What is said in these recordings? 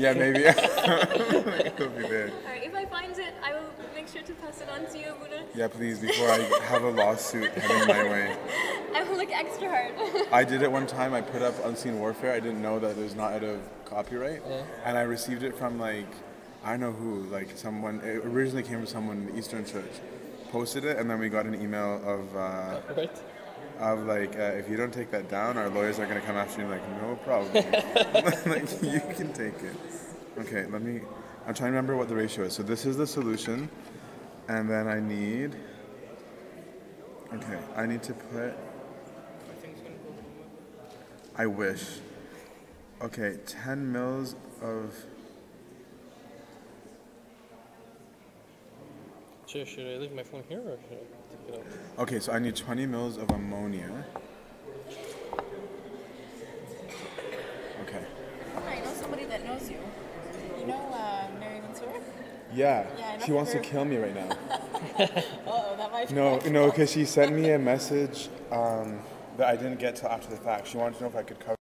yeah, maybe. It'll be there. Alright, if I find it, I will make sure to pass it on to you, Buddha. Yeah, please, before I have a lawsuit heading my way. I will look extra hard. I did it one time. I put up Unseen Warfare. I didn't know that it was not out of copyright, Yeah. and I received it from like I don't know who, like someone. It originally came from someone in the Eastern Church, posted it, and then we got an email of uh, Right? of like uh, if you don't take that down, our lawyers are gonna come after you. Like no problem, like you can take it. Okay, let me. I'm trying to remember what the ratio is. So this is the solution, and then I need. Okay, I need to put. I think it's going to go to the one. I wish. Okay, 10 mils of. Should, should I leave my phone here or should I take it out? Okay, so I need 20 mils of ammonia. Okay. I know somebody that knows you. You know uh, Mary? Yeah, Yeah, she wants to kill me right now. Oh, that might No, no, because she sent me a message um, that I didn't get till after the fact. She wanted to know if I could cover.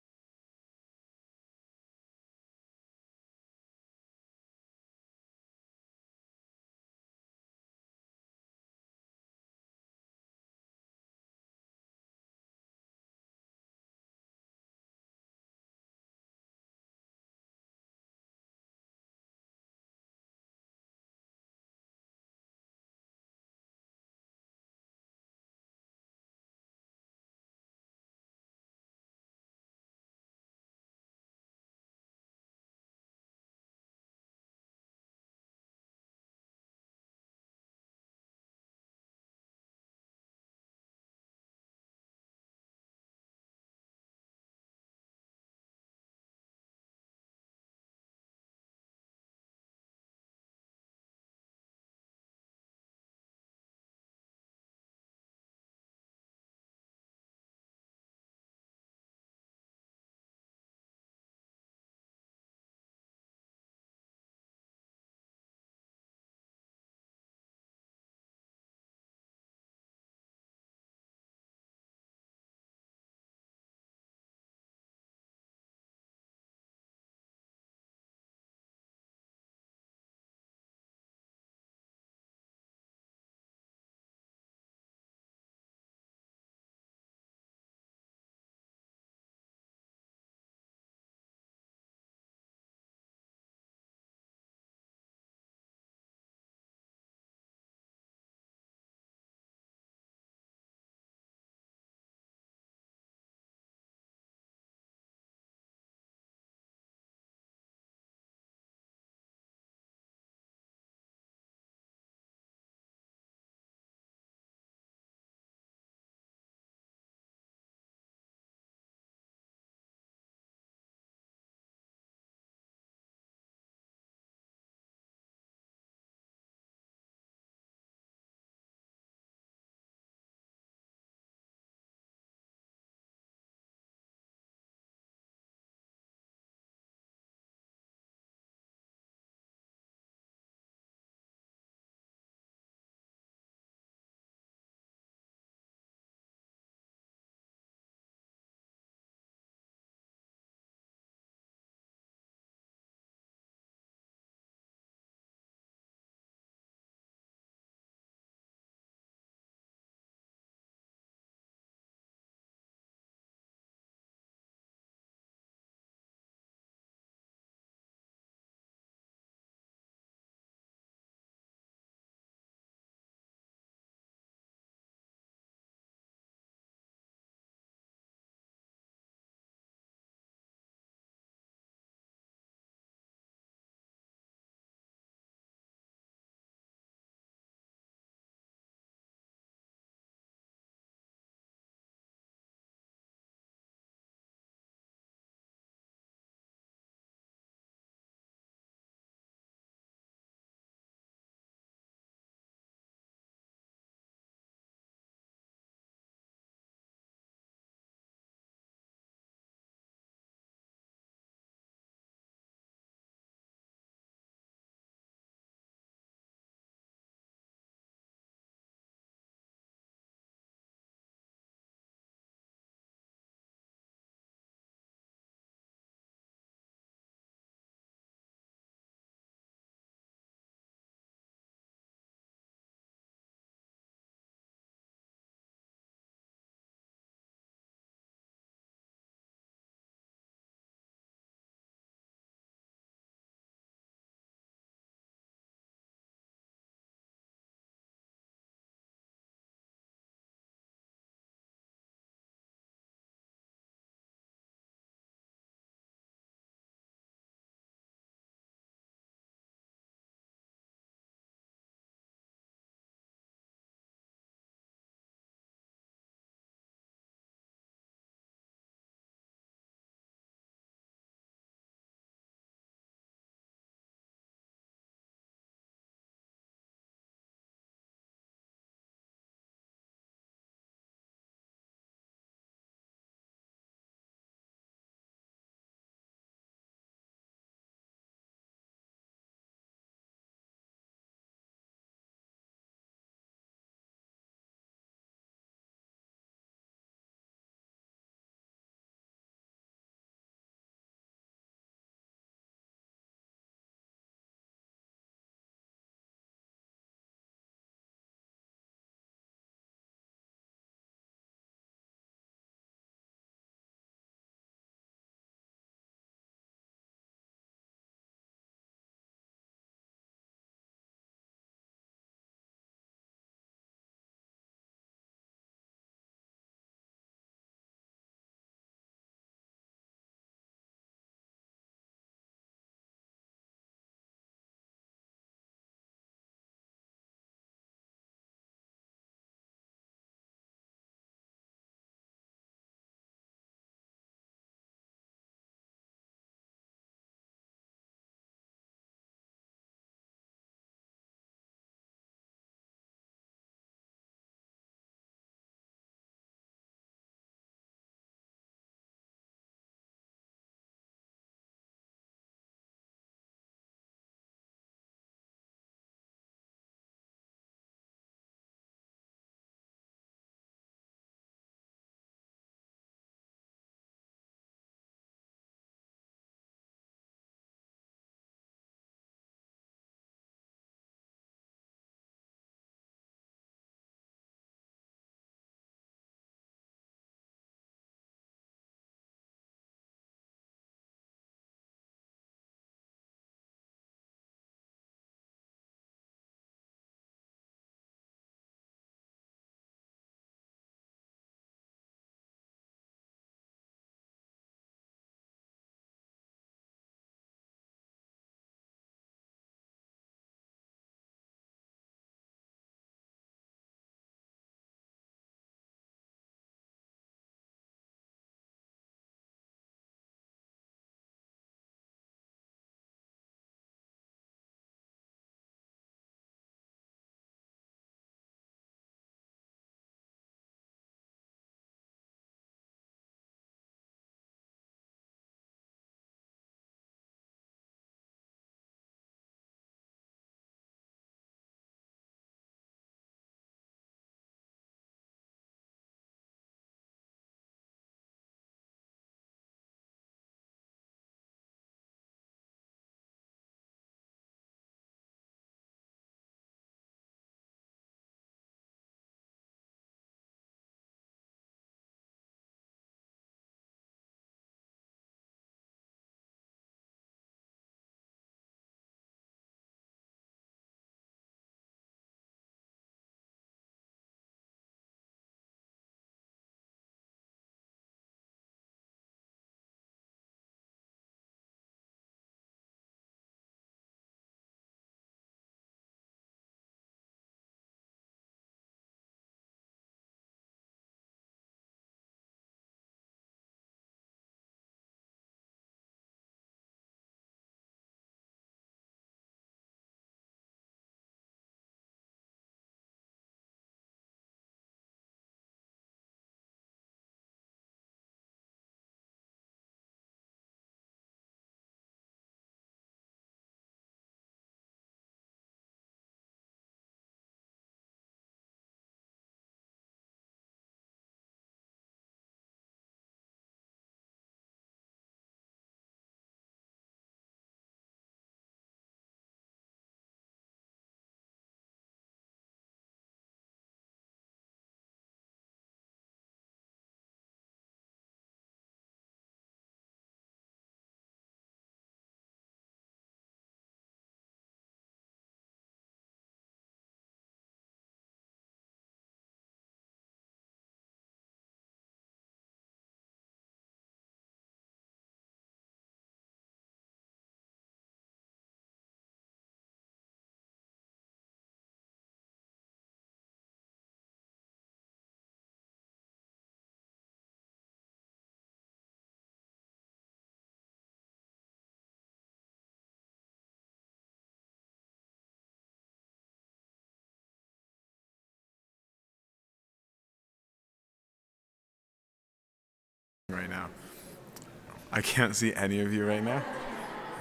I can't see any of you right now.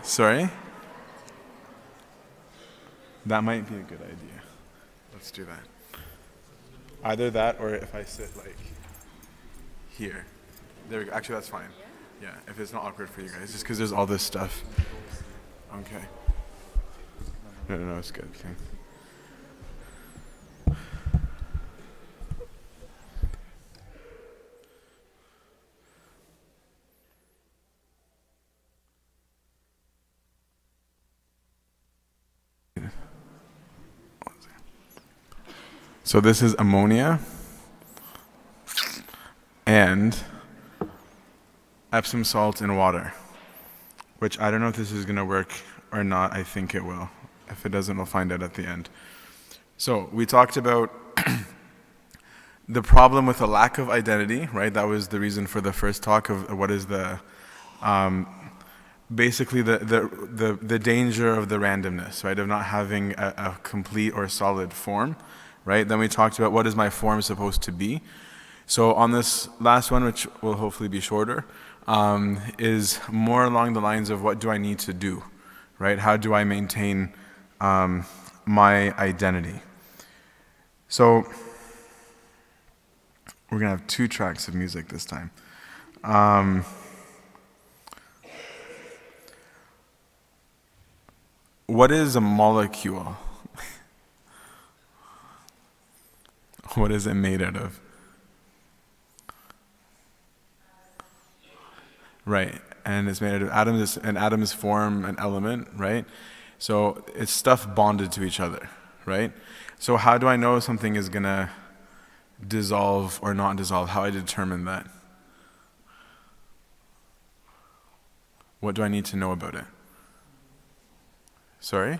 Sorry? That might be a good idea. Let's do that. Either that or if I sit like here. There we go. Actually, that's fine. Yeah, if it's not awkward for you guys, just because there's all this stuff. Okay. No, no, no, it's good. Okay. So this is ammonia and Epsom salt in water, which I don't know if this is going to work or not. I think it will. If it doesn't, we'll find out at the end. So we talked about the problem with a lack of identity, right? That was the reason for the first talk of what is the um, basically the, the, the, the danger of the randomness, right? Of not having a, a complete or solid form right? Then we talked about what is my form supposed to be. So on this last one, which will hopefully be shorter, um, is more along the lines of what do I need to do, right? How do I maintain um, my identity? So we're gonna have two tracks of music this time. Um, what is a molecule? What is it made out of? Right, and it's made out of atoms. and atoms form an element, right? So it's stuff bonded to each other, right? So how do I know something is gonna dissolve or not dissolve? How I determine that? What do I need to know about it? Sorry?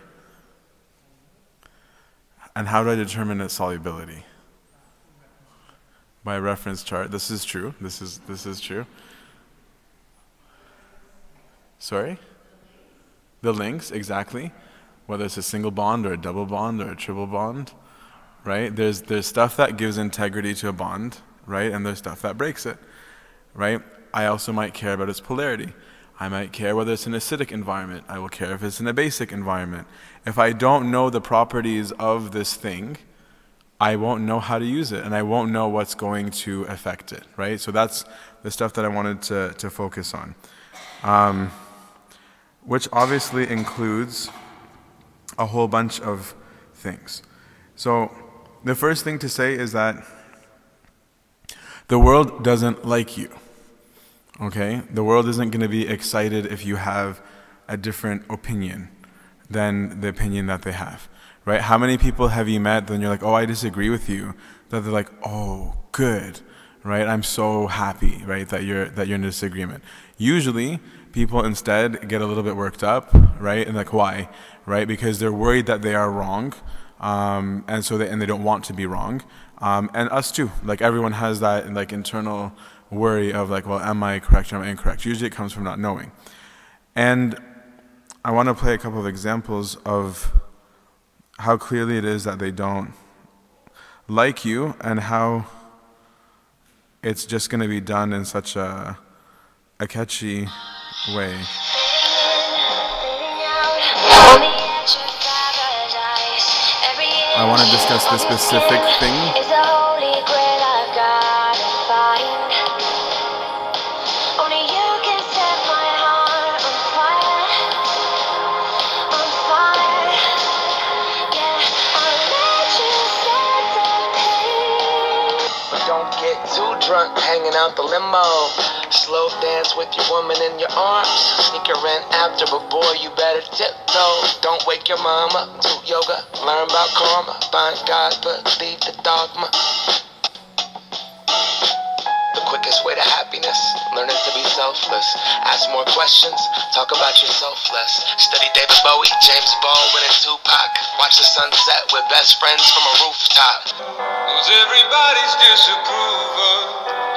And how do I determine its solubility? My reference chart. This is true. This is this is true. Sorry? The links, exactly. Whether it's a single bond or a double bond or a triple bond, right? There's there's stuff that gives integrity to a bond, right? And there's stuff that breaks it. Right? I also might care about its polarity. I might care whether it's an acidic environment. I will care if it's in a basic environment. If I don't know the properties of this thing, I won't know how to use it and I won't know what's going to affect it, right? So that's the stuff that I wanted to, to focus on. Um, which obviously includes a whole bunch of things. So the first thing to say is that the world doesn't like you. Okay? The world isn't going to be excited if you have a different opinion than the opinion that they have right? How many people have you met then you're like, oh, I disagree with you? That they're like, oh, good, right? I'm so happy, right, that you're that you're in disagreement. Usually, people instead get a little bit worked up, right? And like, why, right? Because they're worried that they are wrong, um, and so they and they don't want to be wrong. Um, and us too. Like everyone has that like internal worry of like, well, am I correct or am I incorrect? Usually, it comes from not knowing. And I want to play a couple of examples of how clearly it is that they don't like you and how it's just going to be done in such a, a catchy way. I want to discuss the specific thing hanging out the limo. Slow dance with your woman in your arms. Sneaker in after, but boy, you better tiptoe. Don't wake your mama. Do yoga, learn about karma. Find God, but leave the dogma. The quickest way to happiness, learning to be selfless. Ask more questions, talk about yourself less. Study David Bowie, James Baldwin, and Tupac. Watch the sunset with best friends from a rooftop. Lose everybody's disapproval.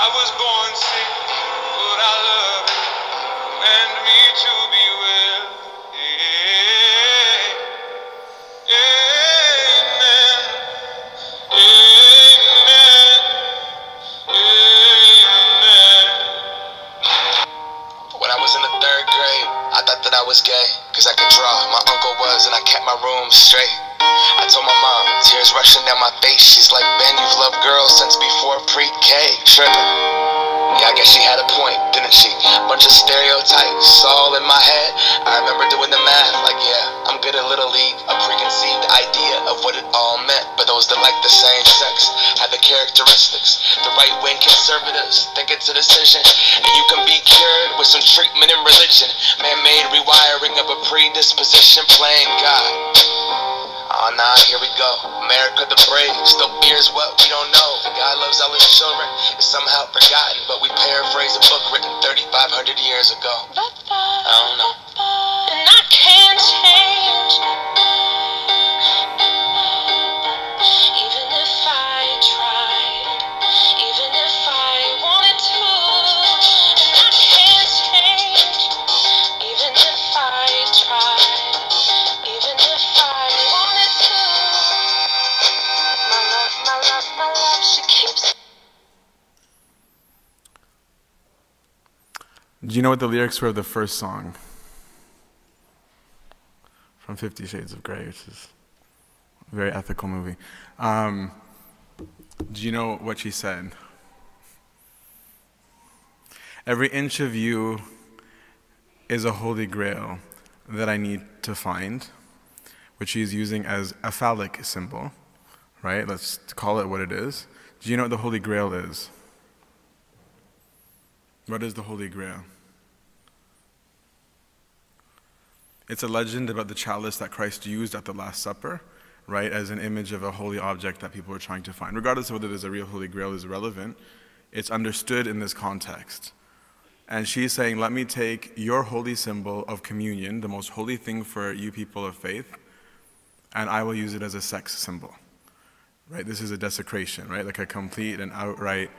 I was. When I was in the third grade, I thought that I was gay, cause I could draw. My uncle was, and I kept my room straight. I told my mom, tears rushing down my face. She's like, Ben, you've loved girls since before pre K. Tripping. Yeah, I guess she had a point, didn't she? Bunch of stereotypes all in my head. I remember doing the math, like, yeah, I'm good at Little League. A preconceived idea of what it all meant. But those that like the same sex had the characteristics. The right wing conservatives think it's a decision. And you can be cured with some treatment and religion. Man made rewiring of a predisposition playing God. Oh nah, here we go. America the brave still fears what we don't know. God loves all his children. It's somehow forgotten, but we paraphrase a book written 3,500 years ago. I don't know. And I can't change. Do you know what the lyrics were of the first song? From Fifty Shades of Grey, which is a very ethical movie. Um, do you know what she said? Every inch of you is a holy grail that I need to find, which she's using as a phallic symbol, right? Let's call it what it is. Do you know what the holy grail is? What is the Holy Grail? It's a legend about the chalice that Christ used at the Last Supper, right, as an image of a holy object that people were trying to find. Regardless of whether there's a real Holy Grail is relevant, it's understood in this context. And she's saying, Let me take your holy symbol of communion, the most holy thing for you people of faith, and I will use it as a sex symbol. Right? This is a desecration, right? Like a complete and outright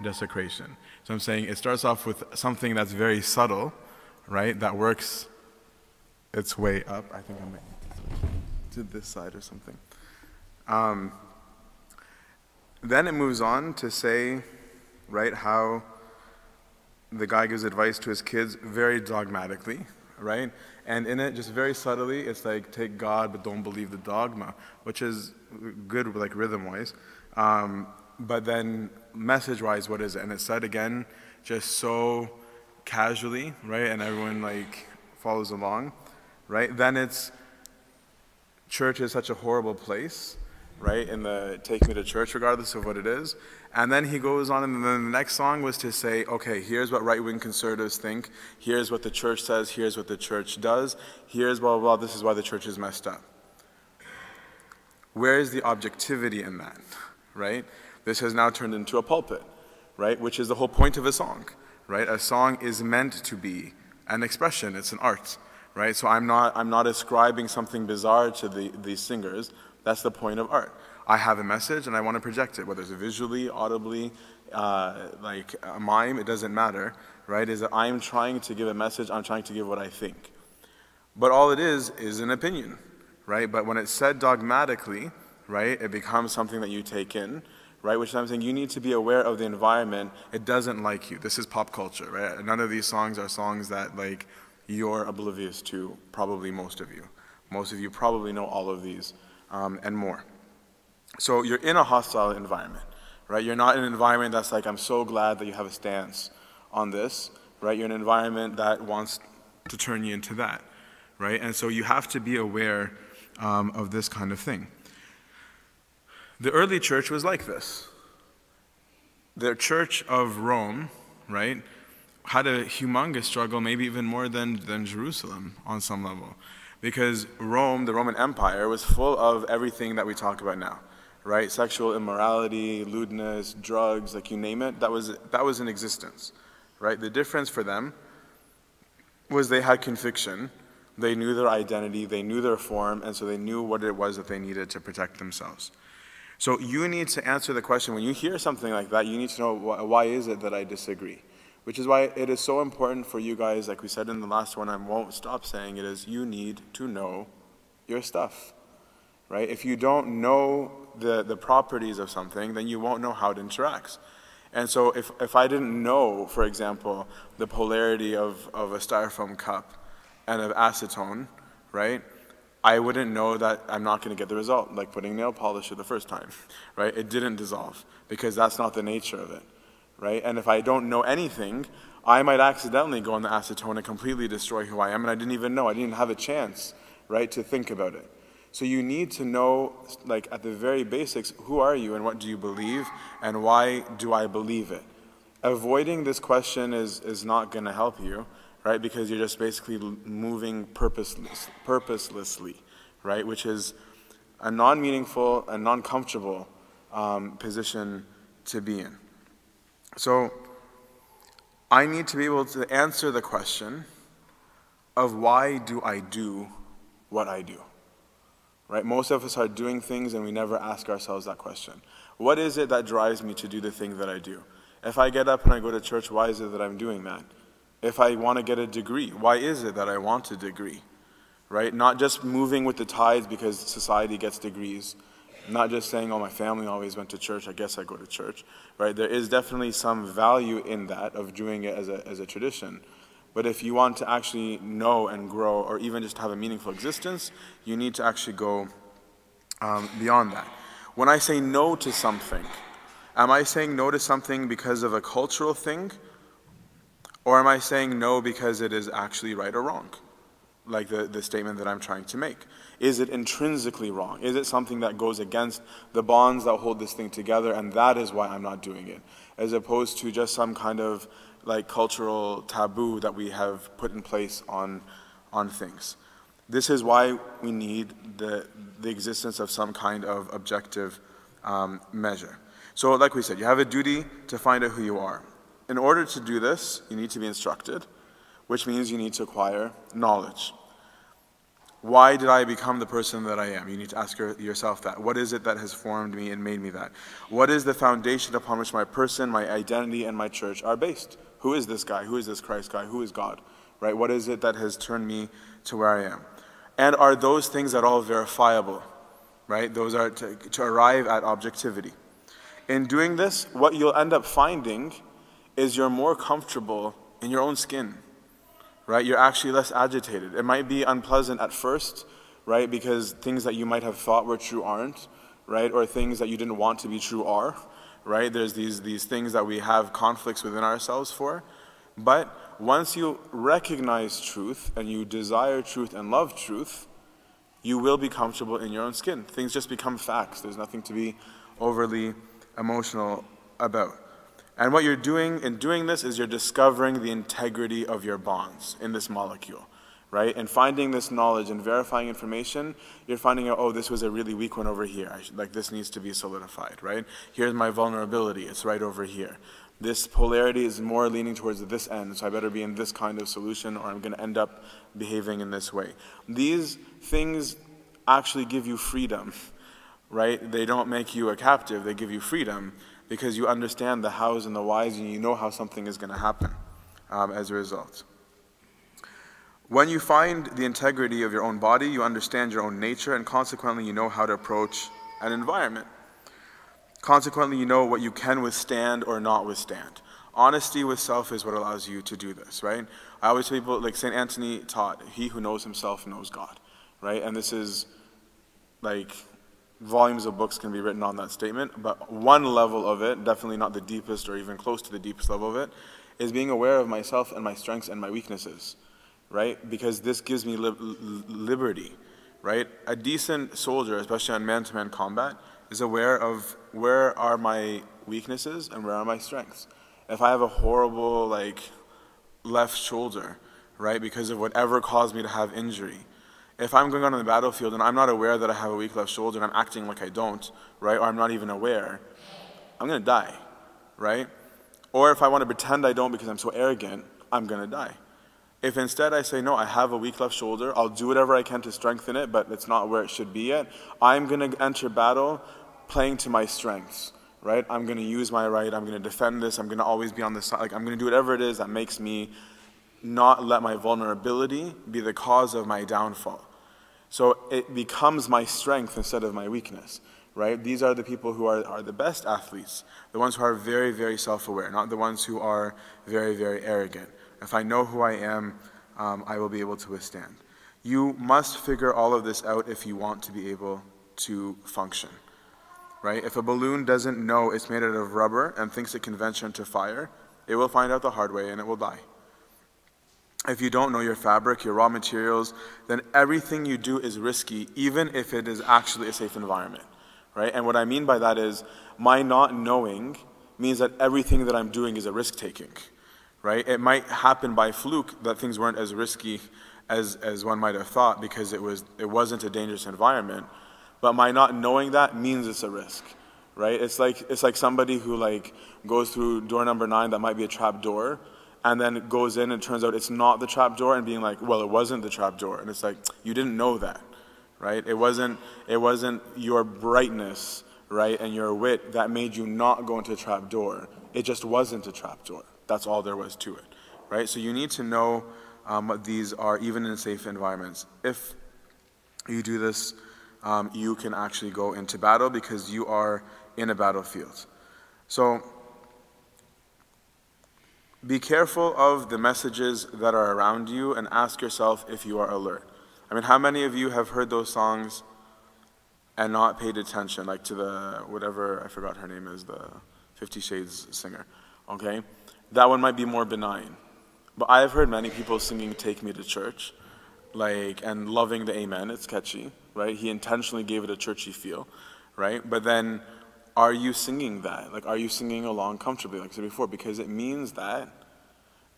desecration. So I'm saying it starts off with something that's very subtle, right? That works its way up. I think I might to this side or something. Um, then it moves on to say, right, how the guy gives advice to his kids very dogmatically, right? And in it, just very subtly, it's like take God but don't believe the dogma, which is good, like rhythm-wise. Um, but then message-wise, what is it? And it's said again, just so casually, right? And everyone like follows along, right? Then it's church is such a horrible place, right? In the take me to church, regardless of what it is. And then he goes on, and then the next song was to say, okay, here's what right wing conservatives think. Here's what the church says. Here's what the church does. Here's blah, blah, blah. This is why the church is messed up. Where is the objectivity in that, right? This has now turned into a pulpit, right? Which is the whole point of a song, right? A song is meant to be an expression, it's an art, right? So I'm not, I'm not ascribing something bizarre to the, these singers. That's the point of art. I have a message and I want to project it, whether it's visually, audibly, uh, like a mime, it doesn't matter, right? Is that I'm trying to give a message, I'm trying to give what I think. But all it is is an opinion, right? But when it's said dogmatically, right, it becomes something that you take in, right? Which I'm saying you need to be aware of the environment. It doesn't like you. This is pop culture, right? None of these songs are songs that like you're oblivious to. Probably most of you. Most of you probably know all of these um, and more. So you're in a hostile environment, right? You're not in an environment that's like, I'm so glad that you have a stance on this, right? You're in an environment that wants to turn you into that, right? And so you have to be aware um, of this kind of thing. The early church was like this. The church of Rome, right, had a humongous struggle, maybe even more than, than Jerusalem on some level. Because Rome, the Roman Empire, was full of everything that we talk about now, right? Sexual immorality, lewdness, drugs, like you name it, that was, that was in existence, right? The difference for them was they had conviction. They knew their identity, they knew their form, and so they knew what it was that they needed to protect themselves. So you need to answer the question when you hear something like that, you need to know why, is it that I disagree? Which is why it is so important for you guys, like we said in the last one, I won't stop saying it, is you need to know your stuff. Right? If you don't know the, the properties of something, then you won't know how it interacts. And so if, if I didn't know, for example, the polarity of, of a styrofoam cup and of acetone, right? I wouldn't know that I'm not going to get the result, like putting nail polish on the first time, right? It didn't dissolve because that's not the nature of it, right? And if I don't know anything, I might accidentally go on the acetone and completely destroy who I am, and I didn't even know. I didn't have a chance, right, to think about it. So you need to know, like at the very basics, who are you and what do you believe and why do I believe it? Avoiding this question is, is not going to help you, right? Because you're just basically moving purposeless, purposelessly, right? Which is a non meaningful and non comfortable um, position to be in. So I need to be able to answer the question of why do I do what I do? Right? Most of us are doing things and we never ask ourselves that question. What is it that drives me to do the thing that I do? If I get up and I go to church, why is it that I'm doing that? If I want to get a degree, why is it that I want a degree? Right? Not just moving with the tides because society gets degrees. Not just saying, oh, my family always went to church, I guess I go to church. Right? There is definitely some value in that of doing it as a, as a tradition. But if you want to actually know and grow, or even just have a meaningful existence, you need to actually go um, beyond that. When I say no to something, am I saying no to something because of a cultural thing? Or am I saying no because it is actually right or wrong? Like the, the statement that I'm trying to make. Is it intrinsically wrong? Is it something that goes against the bonds that hold this thing together, and that is why I'm not doing it? As opposed to just some kind of like cultural taboo that we have put in place on, on things. This is why we need the, the existence of some kind of objective um, measure. So, like we said, you have a duty to find out who you are. In order to do this, you need to be instructed, which means you need to acquire knowledge. Why did I become the person that I am? You need to ask yourself that. What is it that has formed me and made me that? What is the foundation upon which my person, my identity, and my church are based? Who is this guy? Who is this Christ guy? Who is God? Right? What is it that has turned me to where I am? And are those things at all verifiable? Right? Those are to, to arrive at objectivity. In doing this, what you'll end up finding is you're more comfortable in your own skin. Right? You're actually less agitated. It might be unpleasant at first, right? Because things that you might have thought were true aren't, right? Or things that you didn't want to be true are right? There's these, these things that we have conflicts within ourselves for. But once you recognize truth and you desire truth and love truth, you will be comfortable in your own skin. Things just become facts. There's nothing to be overly emotional about. And what you're doing in doing this is you're discovering the integrity of your bonds in this molecule right? And finding this knowledge and verifying information, you're finding out, oh, this was a really weak one over here. Should, like this needs to be solidified, right? Here's my vulnerability. It's right over here. This polarity is more leaning towards this end, so I better be in this kind of solution, or I'm going to end up behaving in this way. These things actually give you freedom, right? They don't make you a captive. They give you freedom because you understand the hows and the whys, and you know how something is going to happen um, as a result. When you find the integrity of your own body, you understand your own nature, and consequently, you know how to approach an environment. Consequently, you know what you can withstand or not withstand. Honesty with self is what allows you to do this, right? I always tell people, like St. Anthony taught, he who knows himself knows God, right? And this is like volumes of books can be written on that statement, but one level of it, definitely not the deepest or even close to the deepest level of it, is being aware of myself and my strengths and my weaknesses right? Because this gives me li liberty, right? A decent soldier, especially on man to man combat, is aware of where are my weaknesses and where are my strengths. If I have a horrible, like, left shoulder, right, because of whatever caused me to have injury, if I'm going out on the battlefield and I'm not aware that I have a weak left shoulder and I'm acting like I don't, right, or I'm not even aware, I'm going to die, right? Or if I want to pretend I don't because I'm so arrogant, I'm going to die. If instead I say, no, I have a weak left shoulder, I'll do whatever I can to strengthen it, but it's not where it should be yet, I'm going to enter battle playing to my strengths, right? I'm going to use my right, I'm going to defend this, I'm going to always be on the side, like I'm going to do whatever it is that makes me not let my vulnerability be the cause of my downfall. So it becomes my strength instead of my weakness, right? These are the people who are, are the best athletes, the ones who are very, very self aware, not the ones who are very, very arrogant. If I know who I am, um, I will be able to withstand. You must figure all of this out if you want to be able to function, right? If a balloon doesn't know it's made out of rubber and thinks it can venture into fire, it will find out the hard way and it will die if you don't know your fabric, your raw materials, then everything you do is risky, even if it is actually a safe environment, right? And what I mean by that is my not knowing means that everything that I'm doing is a risk taking, right? It might happen by fluke that things weren't as risky as, as one might have thought because it, was, it wasn't a dangerous environment. But my not knowing that means it's a risk, right? It's like, it's like somebody who like goes through door number nine that might be a trap door and then it goes in and turns out it's not the trap door and being like well it wasn't the trap door. And it's like you didn't know that right? It wasn't it wasn't your brightness right and your wit that made you not go into a trap door. It just wasn't a trap door. That's all there was to it right? So you need to know um, what these are even in safe environments. If you do this um, you can actually go into battle because you are in a battlefield. So be careful of the messages that are around you and ask yourself if you are alert. I mean, how many of you have heard those songs and not paid attention, like to the whatever, I forgot her name is, the Fifty Shades singer, okay? That one might be more benign. But I have heard many people singing Take Me to Church, like, and loving the amen, it's catchy, right? He intentionally gave it a churchy feel, right? But then are you singing that? Like, are you singing along comfortably, like I said before? Because it means that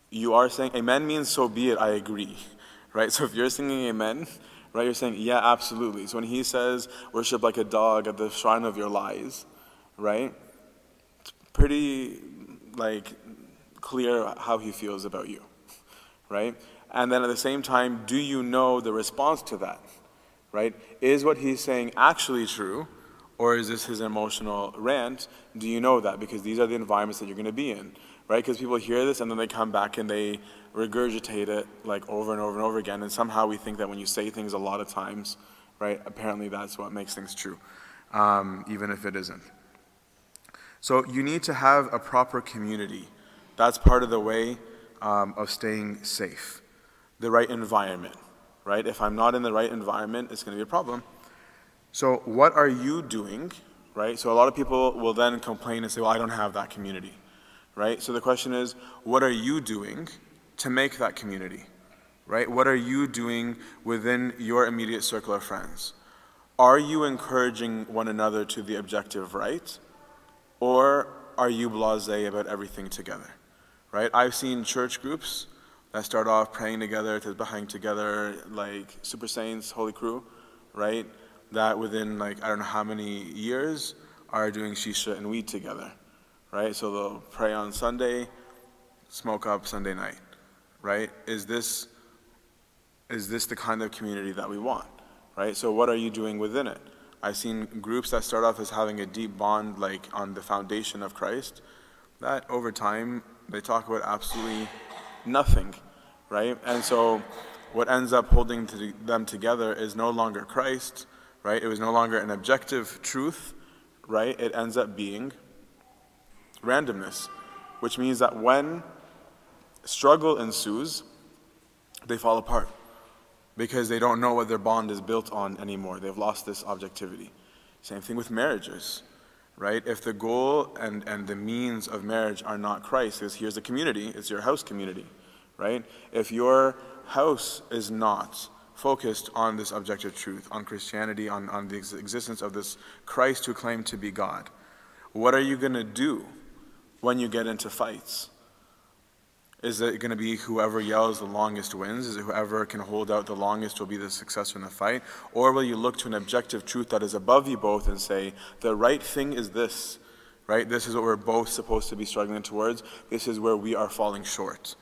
you are saying, Amen means so be it, I agree, right? So if you're singing Amen, right, you're saying, Yeah, absolutely. So when he says, worship like a dog at the shrine of your lies, right? It's pretty, like, clear how he feels about you, right? And then at the same time, do you know the response to that, right? Is what he's saying actually true? Or is this his emotional rant? Do you know that? Because these are the environments that you're going to be in, right? Because people hear this and then they come back and they regurgitate it like over and over and over again. And somehow we think that when you say things a lot of times, right, apparently that's what makes things true, um, even if it isn't. So you need to have a proper community. That's part of the way um, of staying safe. The right environment, right? If I'm not in the right environment, it's going to be a problem. So, what are you doing, right? So, a lot of people will then complain and say, Well, I don't have that community, right? So, the question is, what are you doing to make that community, right? What are you doing within your immediate circle of friends? Are you encouraging one another to the objective right? Or are you blase about everything together, right? I've seen church groups that start off praying together, to behind together, like Super Saints, Holy Crew, right? That within like I don't know how many years are doing shisha and weed together, right? So they'll pray on Sunday, smoke up Sunday night, right? Is this is this the kind of community that we want, right? So what are you doing within it? I've seen groups that start off as having a deep bond, like on the foundation of Christ, that over time they talk about absolutely nothing, right? And so what ends up holding them together is no longer Christ right? It was no longer an objective truth, right? It ends up being randomness, which means that when struggle ensues, they fall apart because they don't know what their bond is built on anymore. They've lost this objectivity. Same thing with marriages, right? If the goal and, and the means of marriage are not Christ, because here's a community, it's your house community, right? If your house is not focused on this objective truth, on Christianity, on, on the ex- existence of this Christ who claimed to be God. What are you going to do when you get into fights? Is it going to be whoever yells the longest wins? Is it whoever can hold out the longest will be the successor in the fight? Or will you look to an objective truth that is above you both and say, the right thing is this, right? This is what we're both supposed to be struggling towards. This is where we are falling short,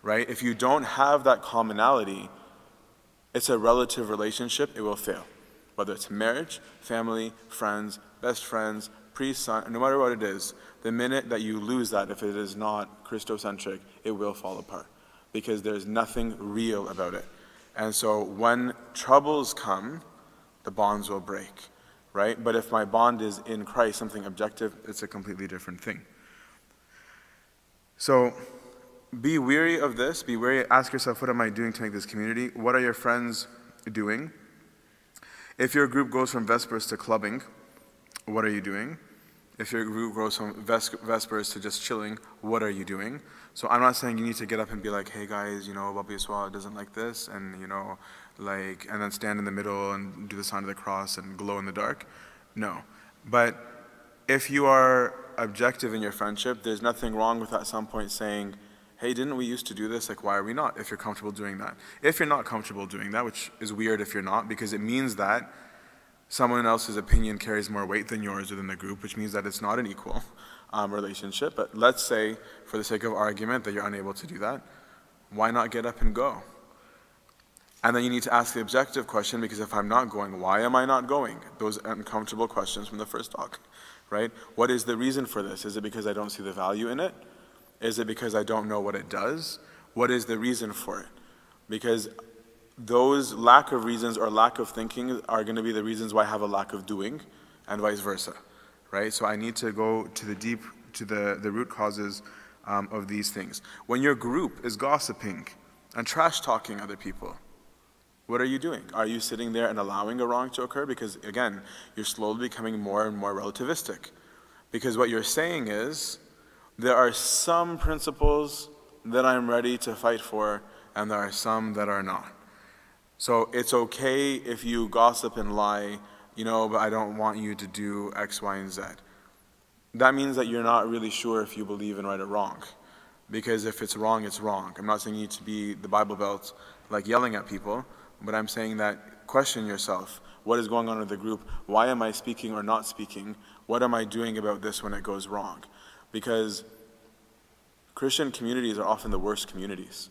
right? If you don't have that commonality, it's a relative relationship, it will fail. Whether it's marriage, family, friends, best friends, priest, son, no matter what it is, the minute that you lose that, if it is not Christocentric, it will fall apart because there's nothing real about it. And so when troubles come, the bonds will break, right? But if my bond is in Christ, something objective, it's a completely different thing. So be weary of this. Be wary. Ask yourself, what am I doing to make this community? What are your friends doing? If your group goes from Vespers to clubbing, what are you doing? If your group goes from ves- Vespers to just chilling, what are you doing? So I'm not saying you need to get up and be like, hey guys, you know, Baba Yiswa doesn't like this, and you know, like, and then stand in the middle and do the sign of the cross and glow in the dark. No. But if you are objective in your friendship, there's nothing wrong with at some point saying, hey, didn't we used to do this? Like, why are we not? If you're comfortable doing that. If you're not comfortable doing that, which is weird if you're not, because it means that someone else's opinion carries more weight than yours within the group, which means that it's not an equal um, relationship. But let's say, for the sake of argument, that you're unable to do that. Why not get up and go? And then you need to ask the objective question because if I'm not going, why am I not going? Those uncomfortable questions from the first talk, right? What is the reason for this? Is it because I don't see the value in it? Is it because I don't know what it does? What is the reason for it? Because those lack of reasons or lack of thinking are going to be the reasons why I have a lack of doing and vice versa, right? So I need to go to the deep, to the, the root causes um, of these things. When your group is gossiping and trash talking other people, what are you doing? Are you sitting there and allowing a wrong to occur? Because again, you're slowly becoming more and more relativistic. Because what you're saying is, there are some principles that I'm ready to fight for, and there are some that are not. So it's okay if you gossip and lie, you know, but I don't want you to do X, Y, and Z. That means that you're not really sure if you believe in right or wrong. Because if it's wrong, it's wrong. I'm not saying you need to be the Bible Belt, like yelling at people, but I'm saying that question yourself. What is going on in the group? Why am I speaking or not speaking? What am I doing about this when it goes wrong? Because Christian communities are often the worst communities,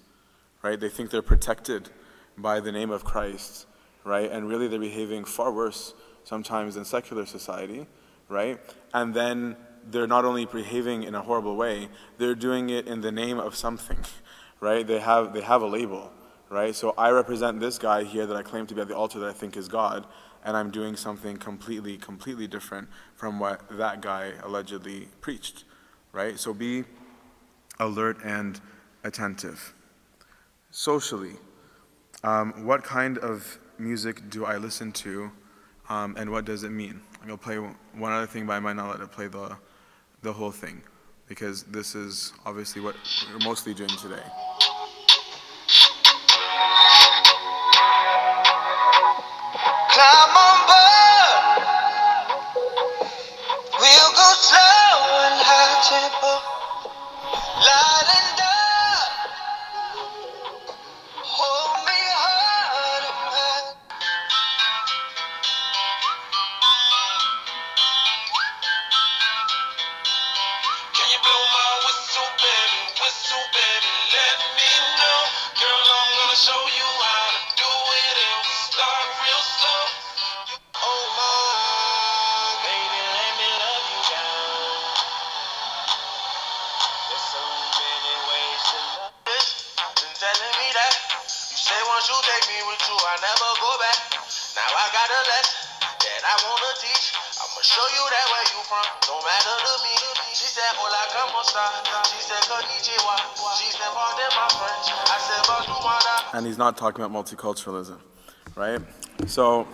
right? They think they're protected by the name of Christ, right? And really they're behaving far worse sometimes than secular society, right? And then they're not only behaving in a horrible way, they're doing it in the name of something, right? They have, they have a label, right? So I represent this guy here that I claim to be at the altar that I think is God, and I'm doing something completely, completely different from what that guy allegedly preached, right? So be alert and attentive. Socially, um, what kind of music do I listen to, um, and what does it mean? I'm gonna play one other thing, but I might not let it play the, the whole thing, because this is obviously what we're mostly doing today. Climb on not talking about multiculturalism, right? So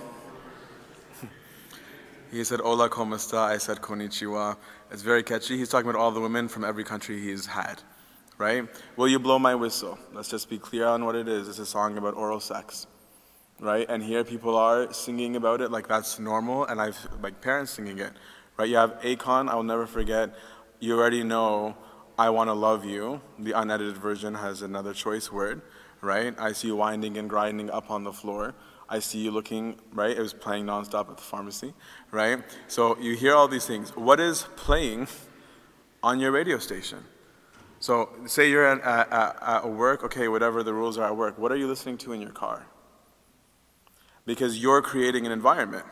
he said, Hola, como esta? I said, Konnichiwa. It's very catchy. He's talking about all the women from every country he's had, right? Will you blow my whistle? Let's just be clear on what it is. It's a song about oral sex, right? And here people are singing about it like that's normal, and I've like parents singing it, right? You have Akon, I'll never forget. You already know I want to love you. The unedited version has another choice word, right? I see you winding and grinding up on the floor. I see you looking, right? It was playing nonstop at the pharmacy, right? So you hear all these things. What is playing on your radio station? So say you're at, at, at, work, okay, whatever the rules are at work, what are you listening to in your car? Because you're creating an environment.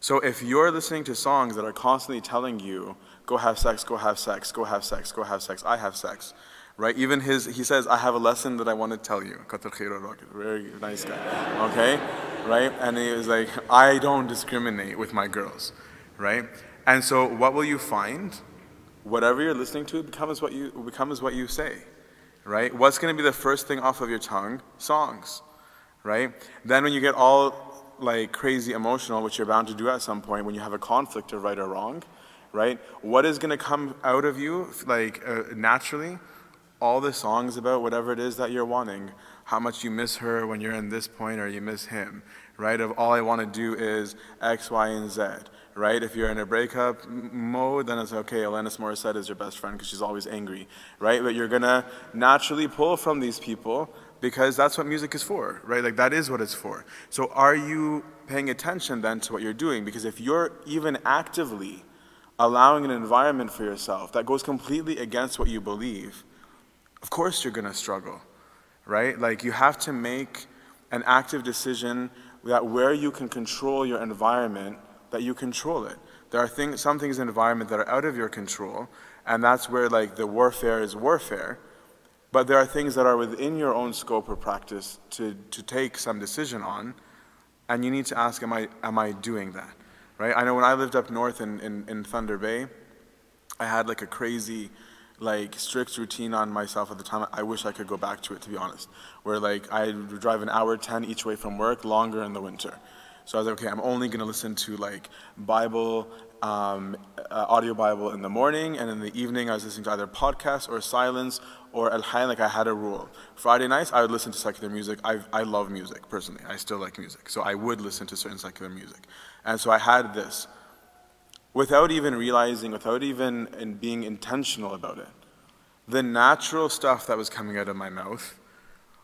So if you're listening to songs that are constantly telling you, go have sex, go have sex, go have sex, go have sex, I have sex, right? Even his, he says, I have a lesson that I want to tell you. Very nice guy, okay? Right? And he was like, I don't discriminate with my girls, right? And so what will you find? Whatever you're listening to becomes what you, becomes what you say, right? What's going to be the first thing off of your tongue? Songs, right? Then when you get all like crazy emotional, which you're bound to do at some point when you have a conflict of right or wrong, right? What is going to come out of you like uh, naturally? All the songs about whatever it is that you're wanting, how much you miss her when you're in this point or you miss him, right? Of all I want to do is X, Y, and Z, right? If you're in a breakup mode, then it's okay. Alanis Morissette is your best friend because she's always angry, right? But you're gonna naturally pull from these people because that's what music is for, right? Like that is what it's for. So are you paying attention then to what you're doing? Because if you're even actively allowing an environment for yourself that goes completely against what you believe, of course you're gonna struggle, right? Like you have to make an active decision that where you can control your environment, that you control it. There are things, some things in the environment that are out of your control, and that's where like the warfare is warfare. But there are things that are within your own scope of practice to, to take some decision on, and you need to ask, am I, am I doing that? Right? I know when I lived up north in, in, in Thunder Bay, I had like a crazy, like strict routine on myself at the time. I wish I could go back to it, to be honest. Where like I drive an hour 10 each way from work, longer in the winter. So I was like, okay, I'm only gonna listen to like Bible, um, uh, audio Bible in the morning, and in the evening I was listening to either podcasts or silence or Al Hayy, like I had a rule. Friday nights I would listen to secular music. I, I love music personally. I still like music. So I would listen to certain secular music. And so I had this without even realizing, without even in being intentional about it. The natural stuff that was coming out of my mouth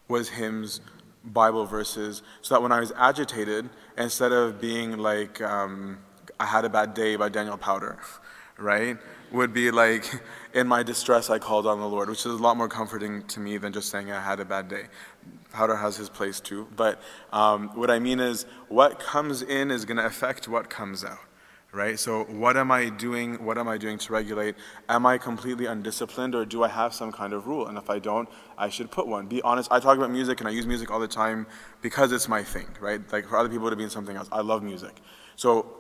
was hymns, Bible verses, so that when I was agitated, instead of being like, um, I had a bad day by Daniel Powter, right? Would be like, in my distress, I called on the Lord, which is a lot more comforting to me than just saying I had a bad day. Powter has his place too. But um, what I mean is, what comes in is going to affect what comes out right? So what am I doing? What am I doing to regulate? Am I completely undisciplined or do I have some kind of rule? And if I don't, I should put one. Be honest, I talk about music and I use music all the time because it's my thing, right? Like for other people to be in something else. I love music. So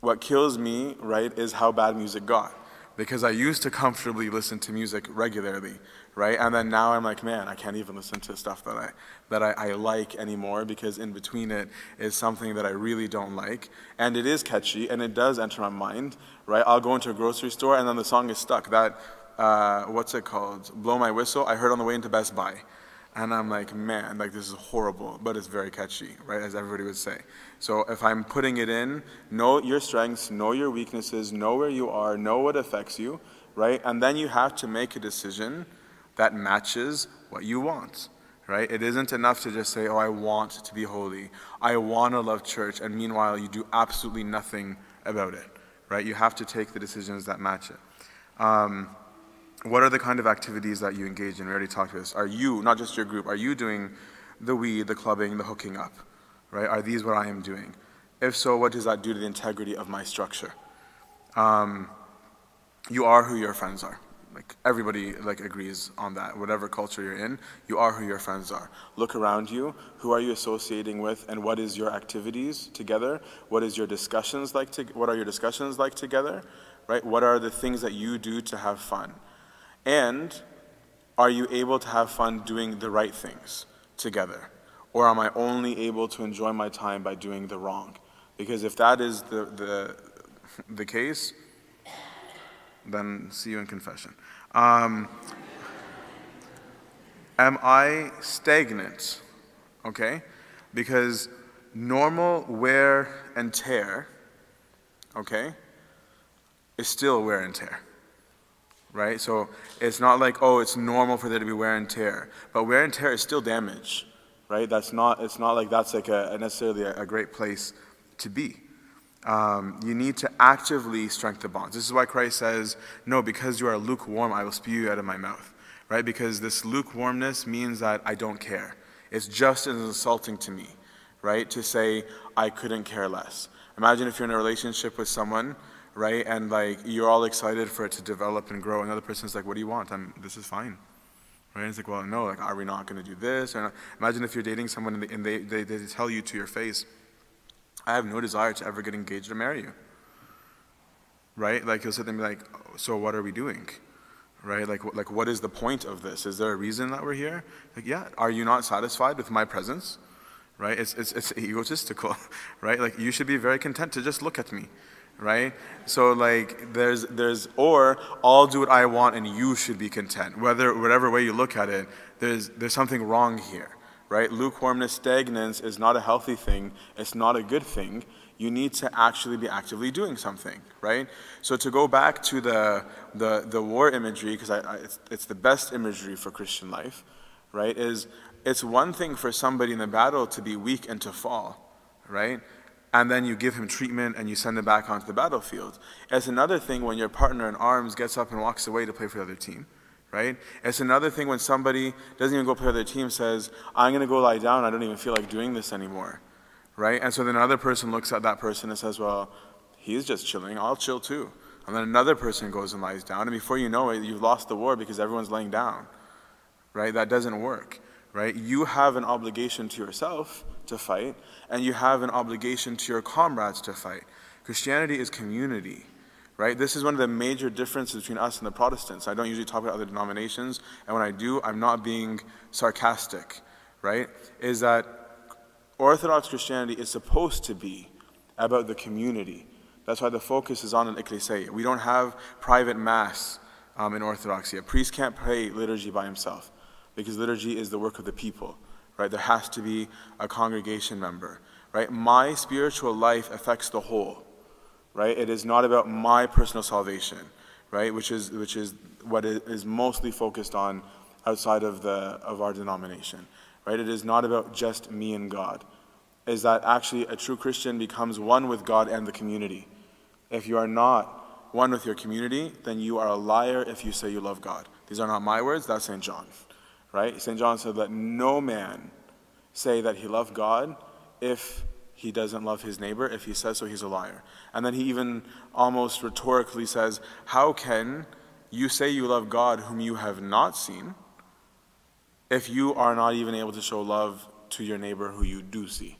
what kills me, right, is how bad music got. Because I used to comfortably listen to music regularly, right? And then now I'm like, man, I can't even listen to stuff that I that I, I, like anymore because in between it is something that I really don't like. And it is catchy and it does enter my mind, right? I'll go into a grocery store and then the song is stuck. That uh, what's it called? Blow My Whistle. I heard on the way into Best Buy. And I'm like, man, like this is horrible, but it's very catchy, right? As everybody would say. So if I'm putting it in, know your strengths, know your weaknesses, know where you are, know what affects you, right? And then you have to make a decision that matches what you want, right? It isn't enough to just say, oh, I want to be holy. I want to love church. And meanwhile, you do absolutely nothing about it, right? You have to take the decisions that match it. Um, what are the kind of activities that you engage in? We already talked about this. Are you, not just your group, are you doing the weed, the clubbing, the hooking up? Right? Are these what I am doing? If so, what does that do to the integrity of my structure? Um, you are who your friends are. Like everybody like agrees on that. Whatever culture you're in, you are who your friends are. Look around you. Who are you associating with, and what is your activities together? What is your discussions like? To, what are your discussions like together? Right? What are the things that you do to have fun? And are you able to have fun doing the right things together? Or am I only able to enjoy my time by doing the wrong? Because if that is the, the, the case, then see you in confession. Um, am I stagnant? Okay? Because normal wear and tear, okay, is still wear and tear right? So it's not like, oh, it's normal for there to be wear and tear. But wear and tear is still damage, right? That's not, it's not like that's like a, necessarily a, a great place to be. Um, you need to actively strengthen the bonds. This is why Christ says, No, because you are lukewarm, I will spew you out of my mouth. Right? Because this lukewarmness means that I don't care. It's just as insulting to me, right? To say I couldn't care less. Imagine if you're in a relationship with someone, right? And like you're all excited for it to develop and grow. Another person's like, What do you want? I'm, this is fine. Right? And it's like, well, no, like, are we not going to do this? Imagine if you're dating someone and, they, and they, they, they tell you to your face, I have no desire to ever get engaged or marry you. Right? Like, you'll sit there and be like, "Oh, so what are we doing? Right? Like, like, what is the point of this? Is there a reason that we're here? Like, yeah, are you not satisfied with my presence? Right? It's, it's, it's egotistical, right? Like, you should be very content to just look at me right? So like there's there's or I'll do what I want and you should be content. Whether whatever way you look at it, there's there's something wrong here, right? Lukewarmness, stagnance is not a healthy thing. It's not a good thing. You need to actually be actively doing something, right? So to go back to the the the war imagery because it's, it's the best imagery for Christian life, right? Is it's one thing for somebody in the battle to be weak and to fall, right? and then you give him treatment and you send him back onto the battlefield. It's another thing when your partner in arms gets up and walks away to play for the other team, right? It's another thing when somebody doesn't even go play with their team, says, I'm going to go lie down, I don't even feel like doing this anymore, right? And so then another person looks at that person and says, well, he's just chilling, I'll chill too. And then another person goes and lies down, and before you know it, you've lost the war because everyone's laying down, right? That doesn't work, right? You have an obligation to yourself to fight, and you have an obligation to your comrades to fight. Christianity is community, right? This is one of the major differences between us and the Protestants. I don't usually talk about other denominations, and when I do, I'm not being sarcastic, right? Is that Orthodox Christianity is supposed to be about the community. That's why the focus is on an ecclesia. We don't have private mass um, in Orthodoxy. A priest can't pray liturgy by himself because liturgy is the work of the people right? There has to be a congregation member, right? My spiritual life affects the whole, right? It is not about my personal salvation, right? Which is which is what is mostly focused on outside of the of our denomination, right? It is not about just me and God. Is that actually a true Christian becomes one with God and the community? If you are not one with your community, then you are a liar if you say you love God. These are not my words, that's St. John right? St. John said, Let no man say that he loved God if he doesn't love his neighbor. If he says so, he's a liar. And then he even almost rhetorically says, How can you say you love God whom you have not seen if you are not even able to show love to your neighbor who you do see?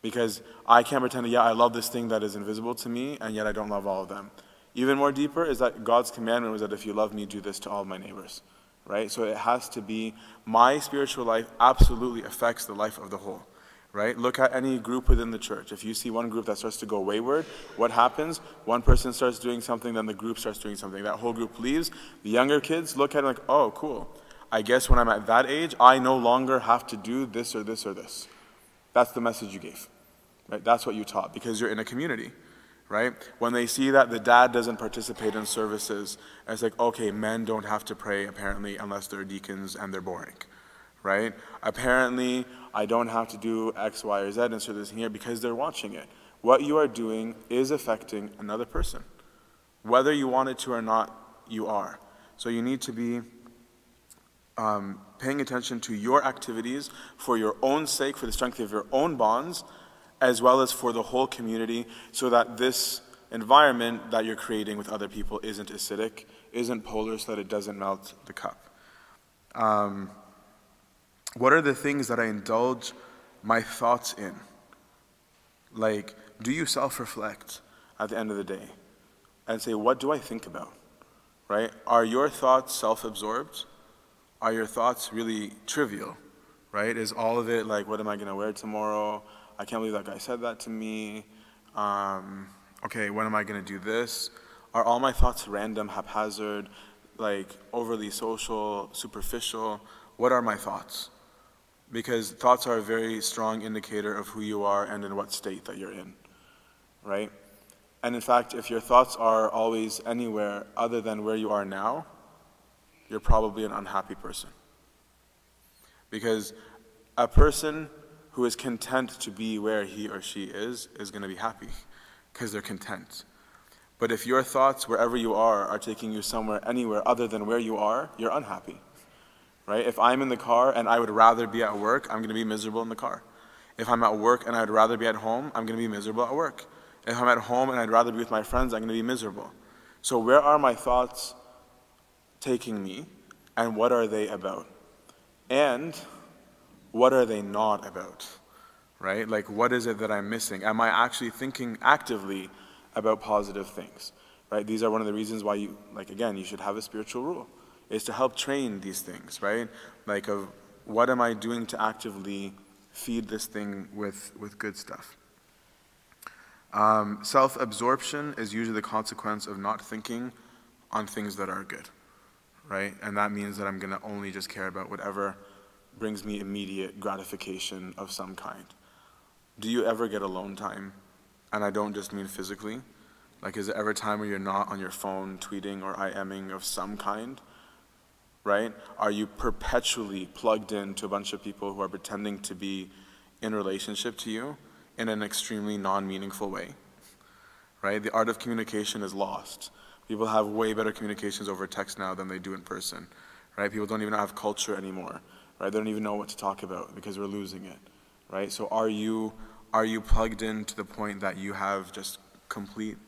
Because I can't pretend, that yeah, I love this thing that is invisible to me, and yet I don't love all of them. Even more deeper is that God's commandment was that if you love me, do this to all my neighbors right? So it has to be my spiritual life absolutely affects the life of the whole, right? Look at any group within the church. If you see one group that starts to go wayward, what happens? One person starts doing something, then the group starts doing something. That whole group leaves. The younger kids look at it like, oh, cool. I guess when I'm at that age, I no longer have to do this or this or this. That's the message you gave, right? That's what you taught because you're in a community right? When they see that the dad doesn't participate in services, it's like, okay, men don't have to pray apparently unless they're deacons and they're boring, right? Apparently, I don't have to do X, Y, or Z so this here because they're watching it. What you are doing is affecting another person. Whether you want it to or not, you are. So you need to be um, paying attention to your activities for your own sake, for the strength of your own bonds, as well as for the whole community, so that this environment that you're creating with other people isn't acidic, isn't polar, so that it doesn't melt the cup. Um, what are the things that I indulge my thoughts in? Like, do you self reflect at the end of the day and say, what do I think about? Right? Are your thoughts self absorbed? Are your thoughts really trivial? Right? Is all of it like, what am I going to wear tomorrow? I can't believe that guy said that to me. Um, okay, when am I going to do this? Are all my thoughts random, haphazard, like overly social, superficial? What are my thoughts? Because thoughts are a very strong indicator of who you are and in what state that you're in, right? And in fact, if your thoughts are always anywhere other than where you are now, you're probably an unhappy person. Because a person who is content to be where he or she is is going to be happy because they're content. But if your thoughts, wherever you are, are taking you somewhere, anywhere other than where you are, you're unhappy. Right? If I'm in the car and I would rather be at work, I'm going to be miserable in the car. If I'm at work and I'd rather be at home, I'm going to be miserable at work. If I'm at home and I'd rather be with my friends, I'm going to be miserable. So, where are my thoughts taking me, and what are they about? And what are they not about? Right? Like, what is it that I'm missing? Am I actually thinking actively about positive things? Right? These are one of the reasons why you, like, again, you should have a spiritual rule, is to help train these things, right? Like, of what am I doing to actively feed this thing with, with good stuff? Um, Self absorption is usually the consequence of not thinking on things that are good, right? And that means that I'm going to only just care about whatever brings me immediate gratification of some kind. Do you ever get alone time? And I don't just mean physically. Like, is there ever a time where you're not on your phone tweeting or IMing of some kind? Right? Are you perpetually plugged in to a bunch of people who are pretending to be in relationship to you in an extremely non meaningful way? Right? The art of communication is lost. People have way better communications over text now than they do in person. Right? People don't even have culture anymore right? They don't even know what to talk about because we're losing it, right? So are you are you plugged in to the point that you have just complete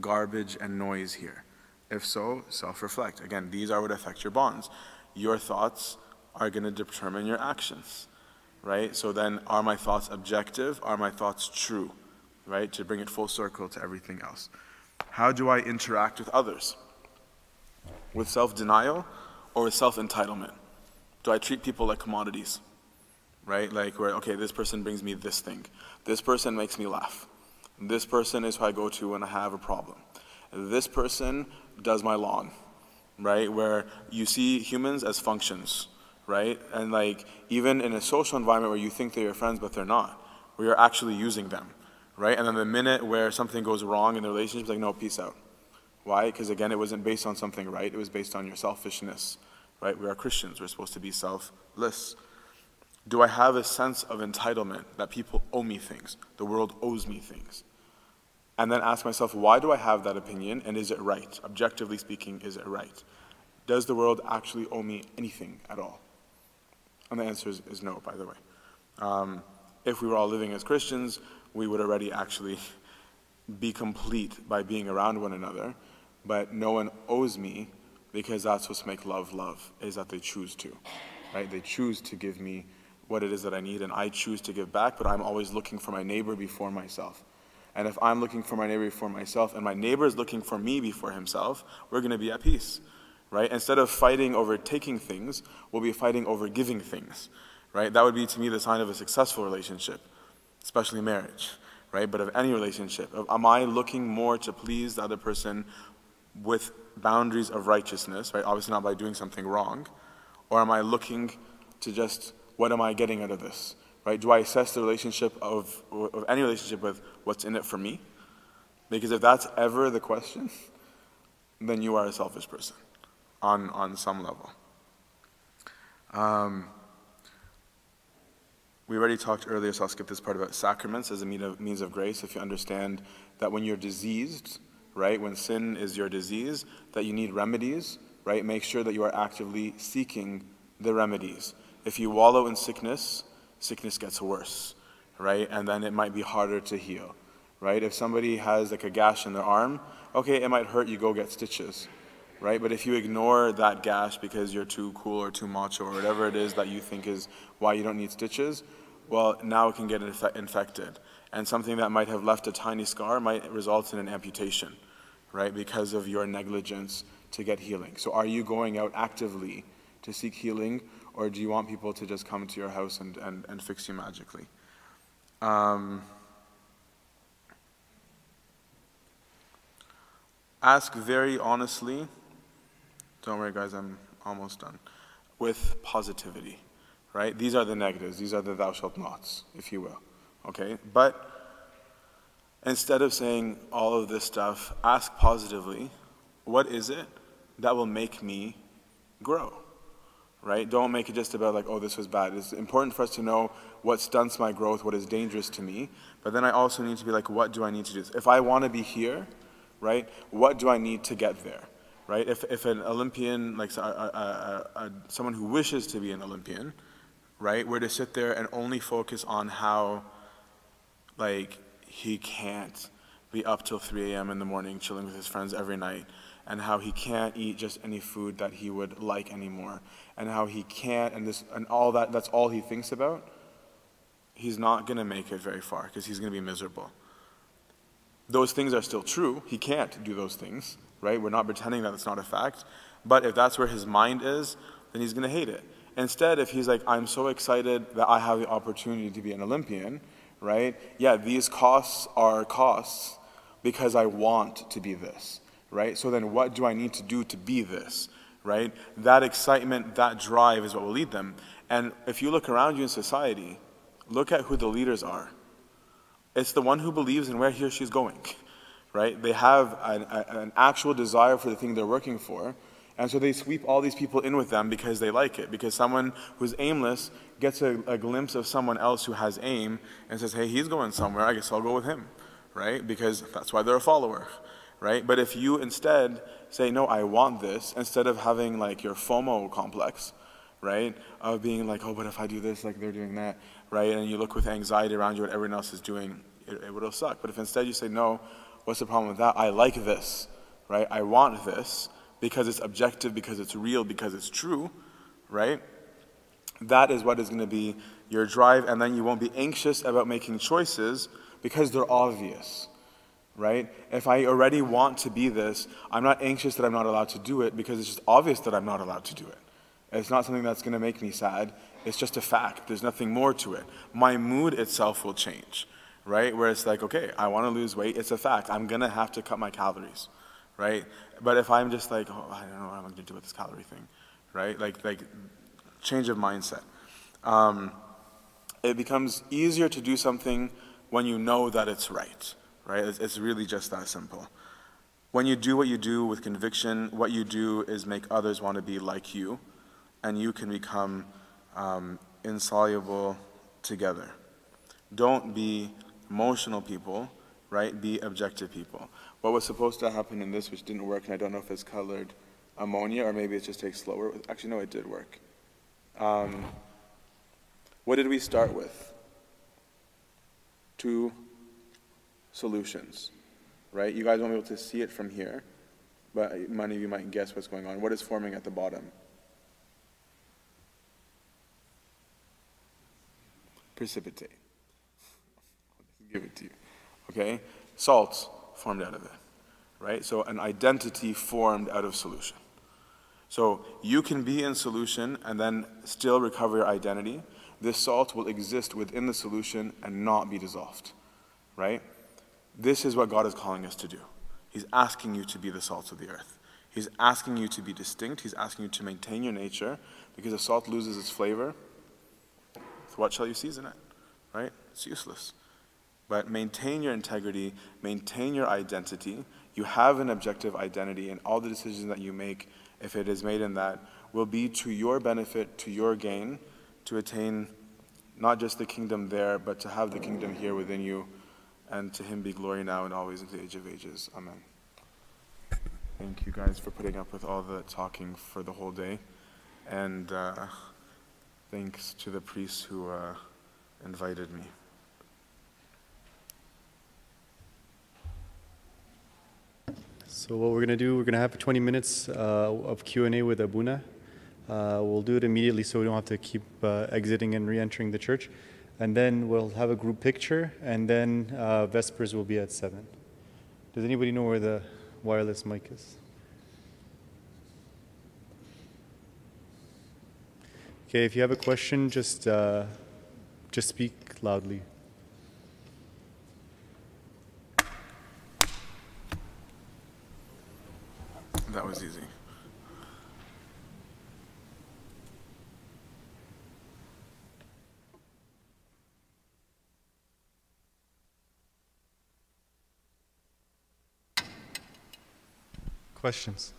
garbage and noise here? If so, self-reflect. Again, these are what affect your bonds. Your thoughts are going to determine your actions, right? So then, are my thoughts objective? Are my thoughts true, right? To bring it full circle to everything else. How do I interact with others? With self-denial or with self-entitlement? Do I treat people like commodities? Right? Like, where, okay, this person brings me this thing. This person makes me laugh. This person is who I go to when I have a problem. This person does my lawn. Right? Where you see humans as functions. Right? And like, even in a social environment where you think they're your friends, but they're not, where you're actually using them. Right? And then the minute where something goes wrong in the relationship, like, no, peace out. Why? Because again, it wasn't based on something right, it was based on your selfishness right? We are Christians, we're supposed to be selfless. Do I have a sense of entitlement that people owe me things, the world owes me things? And then ask myself, why do I have that opinion and is it right? Objectively speaking, is it right? Does the world actually owe me anything at all? And the answer is, is no, by the way. Um, if we were all living as Christians, we would already actually be complete by being around one another, but no one owes me because that's what's make love love is that they choose to right they choose to give me what it is that i need and i choose to give back but i'm always looking for my neighbor before myself and if i'm looking for my neighbor before myself and my neighbor is looking for me before himself we're going to be at peace right instead of fighting over taking things we'll be fighting over giving things right that would be to me the sign of a successful relationship especially marriage right but of any relationship of, am i looking more to please the other person with boundaries of righteousness, right? Obviously not by doing something wrong. Or am I looking to just, what am I getting out of this? Right? Do I assess the relationship of, of any relationship with what's in it for me? Because if that's ever the question, then you are a selfish person on, on some level. Um, we already talked earlier, so I'll skip this part about sacraments as a means of grace. If you understand that when you're diseased, right? When sin is your disease, that you need remedies, right? Make sure that you are actively seeking the remedies. If you wallow in sickness, sickness gets worse, right? And then it might be harder to heal, right? If somebody has like a gash in their arm, okay, it might hurt, you go get stitches, right? But if you ignore that gash because you're too cool or too macho or whatever it is that you think is why you don't need stitches, well, now it can get inf- infected. And something that might have left a tiny scar might result in an amputation right, because of your negligence to get healing. So are you going out actively to seek healing, or do you want people to just come to your house and, and, and fix you magically? Um, ask very honestly, don't worry, guys, I'm almost done, with positivity, right? These are the negatives, these are the thou shalt nots, if you will, okay? But Instead of saying all of this stuff, ask positively, what is it that will make me grow? Right? Don't make it just about like, oh, this was bad. It's important for us to know what stunts my growth, what is dangerous to me. But then I also need to be like, what do I need to do? If I want to be here, right, what do I need to get there? Right? If, if an Olympian, like a, a, a, someone who wishes to be an Olympian, right, were to sit there and only focus on how, like, he can't be up till 3 a.m. in the morning chilling with his friends every night, and how he can't eat just any food that he would like anymore, and how he can't, and this, and all that, that's all he thinks about, he's not gonna make it very far because he's gonna be miserable. Those things are still true. He can't do those things, right? We're not pretending that it's not a fact. But if that's where his mind is, then he's gonna hate it. Instead, if he's like, I'm so excited that I have the opportunity to be an Olympian, right? Yeah, these costs are costs because I want to be this, right? So then what do I need to do to be this, right? That excitement, that drive is what will lead them. And if you look around you in society, look at who the leaders are. It's the one who believes in where he or she's going, right? They have an, an actual desire for the thing they're working for. And so they sweep all these people in with them because they like it. Because someone who's aimless gets a, a glimpse of someone else who has aim and says, hey, he's going somewhere, I guess I'll go with him, right? Because that's why they're a follower, right? But if you instead say, no, I want this, instead of having like your FOMO complex, right? Of being like, oh, but if I do this, like they're doing that, right? And you look with anxiety around you what everyone else is doing, it, it will suck. But if instead you say, no, what's the problem with that? I like this, right? I want this because it's objective, because it's real, because it's true, right? That is what is going to be your drive, and then you won't be anxious about making choices because they're obvious, right? If I already want to be this, I'm not anxious that I'm not allowed to do it because it's just obvious that I'm not allowed to do it. It's not something that's going to make me sad. It's just a fact. There's nothing more to it. My mood itself will change, right? Where it's like, okay, I want to lose weight. It's a fact. I'm going to have to cut my calories, right? But if I'm just like, oh, I don't know what I'm going to do with this calorie thing, right? Like, like change of mindset. Um, it becomes easier to do something when you know that it's right, right? It's, it's really just that simple. When you do what you do with conviction, what you do is make others want to be like you, and you can become um, insoluble together. Don't be emotional people, right? Be objective people. What was supposed to happen in this, which didn't work, and I don't know if it's colored ammonia or maybe it just takes slower. Actually, no, it did work. Um, what did we start with? Two solutions, right? You guys won't be able to see it from here, but many of you might guess what's going on. What is forming at the bottom? Precipitate. Give it to you. Okay? Salts formed out of it, right? So an identity formed out of solution. So you can be in solution and then still recover your identity. This salt will exist within the solution and not be dissolved, right? This is what God is calling us to do. He's asking you to be the salt of the earth. He's asking you to be distinct. He's asking you to maintain your nature because if salt loses its flavor, what shall you season it? Right? It's useless. But maintain your integrity, maintain your identity. You have an objective identity, and all the decisions that you make, if it is made in that, will be to your benefit, to your gain, to attain not just the kingdom there, but to have the kingdom here within you, and to Him be glory now and always into the age of ages. Amen. Thank you guys for putting up with all the talking for the whole day. And uh, thanks to the priests who uh, invited me. So what we're going to do, we're going to have 20 minutes uh, of Q&A with Abuna. Uh, we'll do it immediately so we don't have to keep uh, exiting and re-entering the church. And then we'll have a group picture, and then uh, Vespers will be at 7. Does anybody know where the wireless mic is? Okay, if you have a question, just, uh, just speak loudly. That was easy. Questions?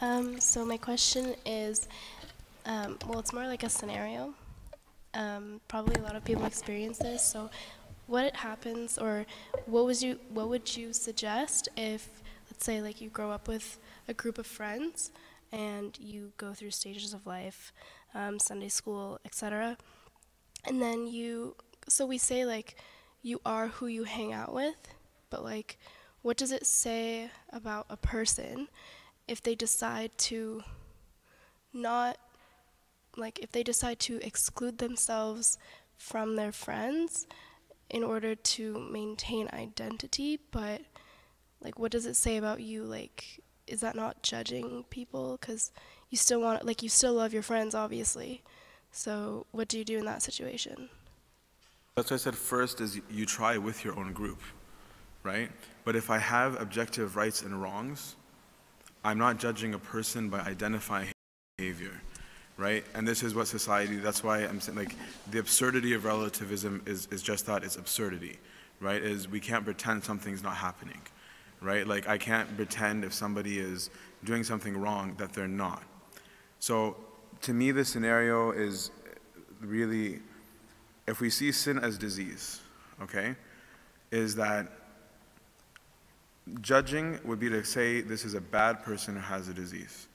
Um, so my question is, um, well, it's more like a scenario. Um, probably a lot of people experience this. So, what happens, or what was you, what would you suggest if, let's say, like you grow up with a group of friends, and you go through stages of life, um, Sunday school, etc and then you, so we say like, you are who you hang out with, but like, what does it say about a person if they decide to not like if they decide to exclude themselves from their friends in order to maintain identity but like what does it say about you? Like is that not judging people? Cuz you still want like you still love your friends obviously so what do you do in that situation That's what I said first is you try with your own group, right? But if I have objective rights and wrongs, I'm not judging a person by identifying behavior, right? And this is what society, that's why I'm saying, like, the absurdity of relativism is, is just that, it's absurdity, right? Is we can't pretend something's not happening, right? Like, I can't pretend if somebody is doing something wrong that they're not. So, to me, the scenario is really, if we see sin as disease, okay, is that judging would be to say this is a bad person who has a disease,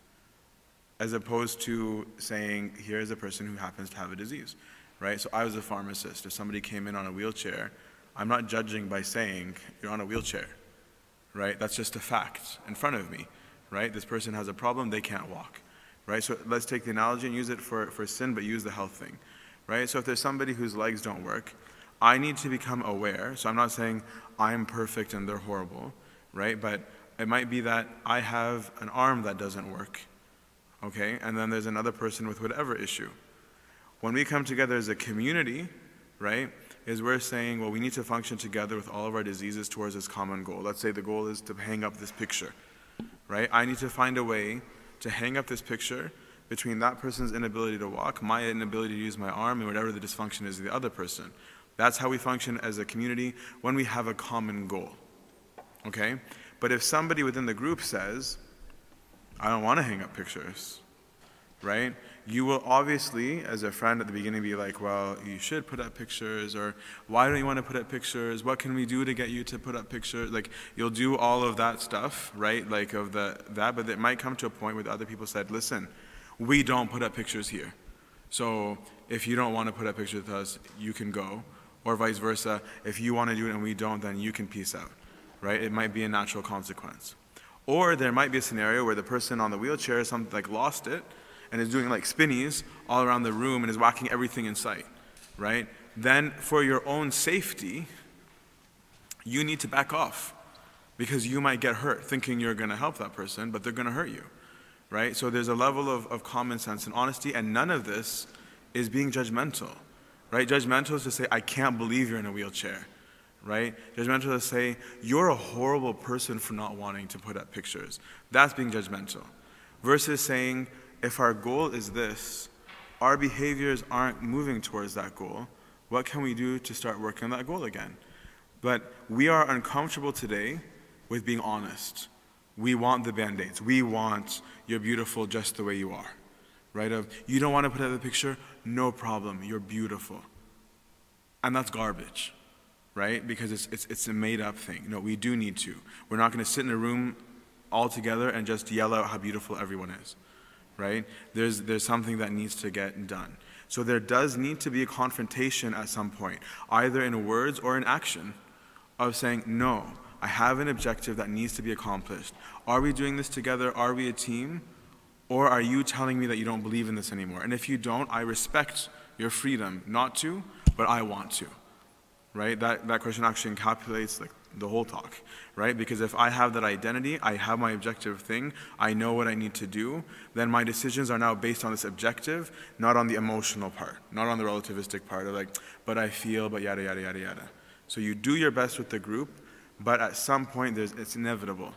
as opposed to saying here is a person who happens to have a disease, right? So I was a pharmacist. If somebody came in on a wheelchair, I'm not judging by saying you're on a wheelchair, right? That's just a fact in front of me, right? This person has a problem, they can't walk, right? So let's take the analogy and use it for, for sin, but use the health thing, right? So if there's somebody whose legs don't work, I need to become aware. So I'm not saying I'm perfect and they're horrible, right? But it might be that I have an arm that doesn't work, okay? And then there's another person with whatever issue. When we come together as a community, right, is we're saying, well, we need to function together with all of our diseases towards this common goal. Let's say the goal is to hang up this picture, right? I need to find a way to hang up this picture between that person's inability to walk, my inability to use my arm, and whatever the dysfunction is of the other person. That's how we function as a community when we have a common goal. Okay? But if somebody within the group says, I don't want to hang up pictures, right? You will obviously, as a friend at the beginning, be like, well, you should put up pictures, or why don't you want to put up pictures? What can we do to get you to put up pictures? Like, you'll do all of that stuff, right? Like, of the, that, but it might come to a point where other people said, listen, we don't put up pictures here. So if you don't want to put up pictures with us, you can go. Or vice versa, if you want to do it and we don't, then you can peace out, right? It might be a natural consequence. Or there might be a scenario where the person on the wheelchair something like lost it and is doing like spinnies all around the room and is whacking everything in sight, right? Then for your own safety, you need to back off because you might get hurt thinking you're going to help that person, but they're going to hurt you, right? So there's a level of, of common sense and honesty, and none of this is being judgmental, right? Judgmental is to say, I can't believe you're in a wheelchair, right? Judgmental is to say, you're a horrible person for not wanting to put up pictures. That's being judgmental. Versus saying, if our goal is this, our behaviors aren't moving towards that goal, what can we do to start working on that goal again? But we are uncomfortable today with being honest. We want the band aids. We want you're beautiful just the way you are. Right? Of you don't want to put out the picture, no problem. You're beautiful. And that's garbage. Right? Because it's, it's, it's a made up thing. No, we do need to. We're not going to sit in a room all together and just yell out how beautiful everyone is right? There's, there's something that needs to get done. So there does need to be a confrontation at some point, either in words or in action, of saying, no, I have an objective that needs to be accomplished. Are we doing this together? Are we a team? Or are you telling me that you don't believe in this anymore? And if you don't, I respect your freedom not to, but I want to. Right? That, that question actually encapsulates like the whole talk, right? Because if I have that identity, I have my objective thing, I know what I need to do, then my decisions are now based on this objective, not on the emotional part, not on the relativistic part of like, but I feel, but yada, yada, yada, yada. So you do your best with the group, but at some point, there's, it's inevitable.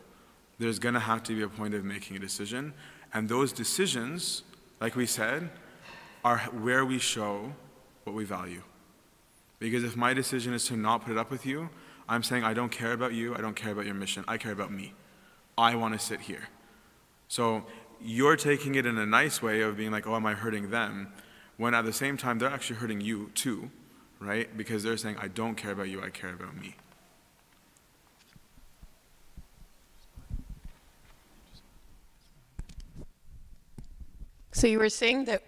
There's gonna have to be a point of making a decision, and those decisions, like we said, are where we show what we value. Because if my decision is to not put it up with you, I'm saying I don't care about you, I don't care about your mission, I care about me. I want to sit here. So you're taking it in a nice way of being like, oh, am I hurting them? When at the same time, they're actually hurting you too, right? Because they're saying, I don't care about you, I care about me. So you were saying that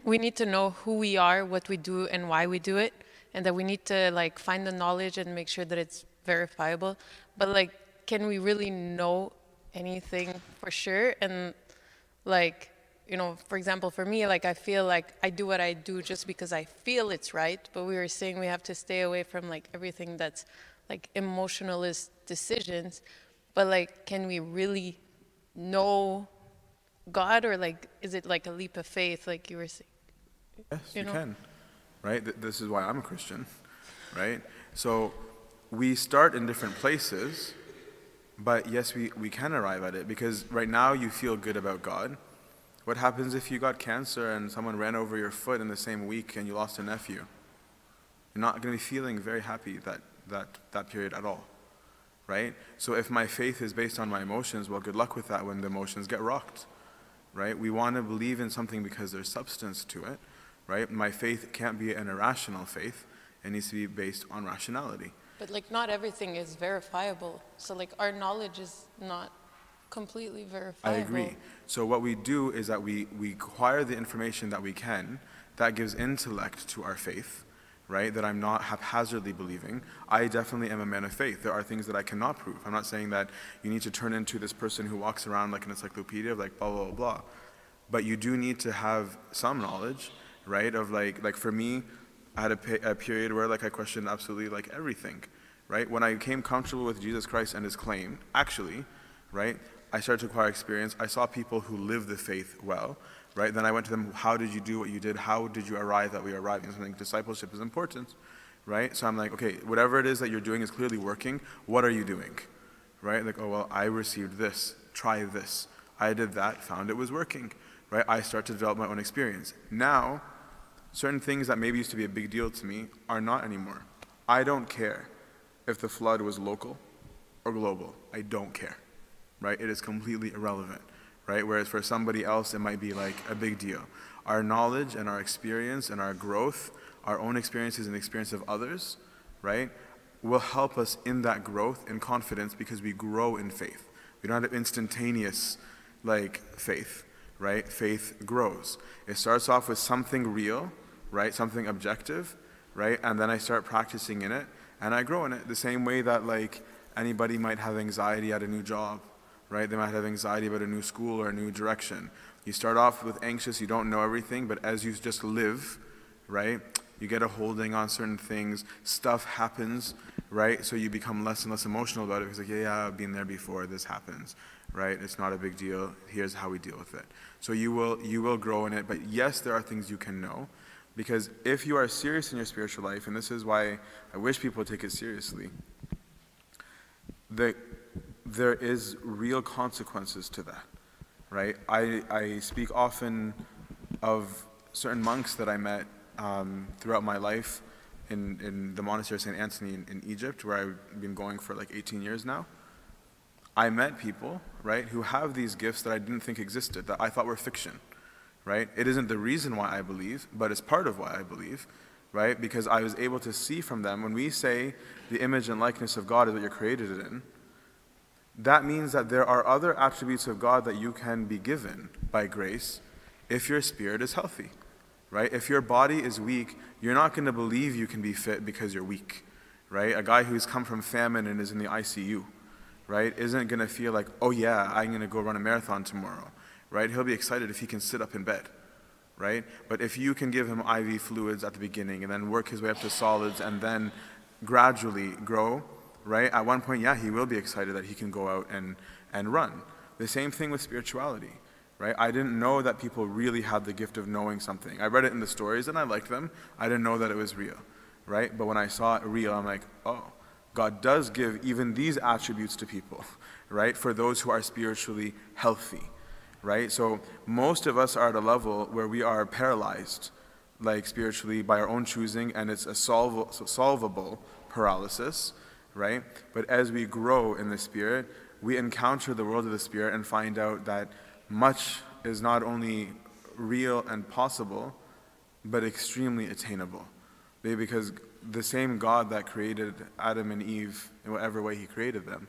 we need to know who we are, what we do, and why we do it, and that we need to like find the knowledge and make sure that it's verifiable. But like, can we really know anything for sure? And like, you know, for example, for me, like I feel like I do what I do just because I feel it's right. But we were saying we have to stay away from like everything that's like emotionalist decisions. But like, can we really know God, or like, is it like a leap of faith, like you were saying? Yes, You you, know? can. Right? Th- This is why I'm a Christian, right? So we start in different places, but yes, we, we can arrive at it because right now you feel good about God. What happens if you got cancer and someone ran over your foot in the same week and you lost a nephew? You're not going to be feeling very happy that, that, that period at all, right? So if my faith is based on my emotions, well, good luck with that when the emotions get rocked right? We want to believe in something because there's substance to it, right? My faith can't be an irrational faith. It needs to be based on rationality. But like, not everything is verifiable. So like, our knowledge is not completely verifiable. I agree. So what we do is that we, we acquire the information that we can that gives intellect to our faith, right? That I'm not haphazardly believing. I definitely am a man of faith. There are things that I cannot prove. I'm not saying that you need to turn into this person who walks around like an encyclopedia of like blah, blah, blah, blah. But you do need to have some knowledge, right? Of like, like for me, I had a, a period where like I questioned absolutely like everything, right? When I became comfortable with Jesus Christ and his claim, actually, right? I started to acquire experience. I saw people who live the faith well, right? Then I went to them, how did you do what you did? How did you arrive that we are arriving? Something discipleship is important, right? So I'm like, okay, whatever it is that you're doing is clearly working. What are you doing, right? Like, oh well, I received this. Try this. I did that. Found it was working, right? I start to develop my own experience. Now, certain things that maybe used to be a big deal to me are not anymore. I don't care if the flood was local or global. I don't care, right? It is completely irrelevant, right? Whereas for somebody else, it might be like a big deal. Our knowledge and our experience and our growth, our own experiences and experience of others, right, will help us in that growth and confidence because we grow in faith. We don't have instantaneous like faith, right? Faith grows. It starts off with something real, right? Something objective, right? And then I start practicing in it and I grow in it the same way that like anybody might have anxiety at a new job, right? They might have anxiety about a new school or a new direction. You start off with anxious, you don't know everything, but as you just live, right? You get a holding on certain things, stuff happens, right? So you become less and less emotional about it because like, yeah, yeah, I've been there before, this happens, right? It's not a big deal. Here's how we deal with it. So you will you will grow in it, but yes, there are things you can know. Because if you are serious in your spiritual life, and this is why I wish people take it seriously, the, there is real consequences to that, right? I, I speak often of certain monks that I met um, throughout my life in, in the monastery of St. Anthony in, in Egypt, where I've been going for like 18 years now. I met people, right, who have these gifts that I didn't think existed, that I thought were fiction, right? It isn't the reason why I believe, but it's part of why I believe, right? Because I was able to see from them, when we say the image and likeness of God is what you're created in, that means that there are other attributes of God that you can be given by grace if your spirit is healthy, right? If your body is weak, you're not going to believe you can be fit because you're weak, right? A guy who's come from famine and is in the ICU, right, isn't going to feel like, oh yeah, I'm going to go run a marathon tomorrow, right? He'll be excited if he can sit up in bed, right? But if you can give him IV fluids at the beginning and then work his way up to solids and then gradually grow, right? At one point, yeah, he will be excited that he can go out and, and run. The same thing with spirituality, right? I didn't know that people really had the gift of knowing something. I read it in the stories and I liked them. I didn't know that it was real, right? But when I saw it real, I'm like, oh, God does give even these attributes to people, right? For those who are spiritually healthy, right? So most of us are at a level where we are paralyzed, like spiritually by our own choosing, and it's a solv- solvable paralysis, right? But as we grow in the Spirit, we encounter the world of the Spirit and find out that much is not only real and possible, but extremely attainable. Because the same God that created Adam and Eve in whatever way he created them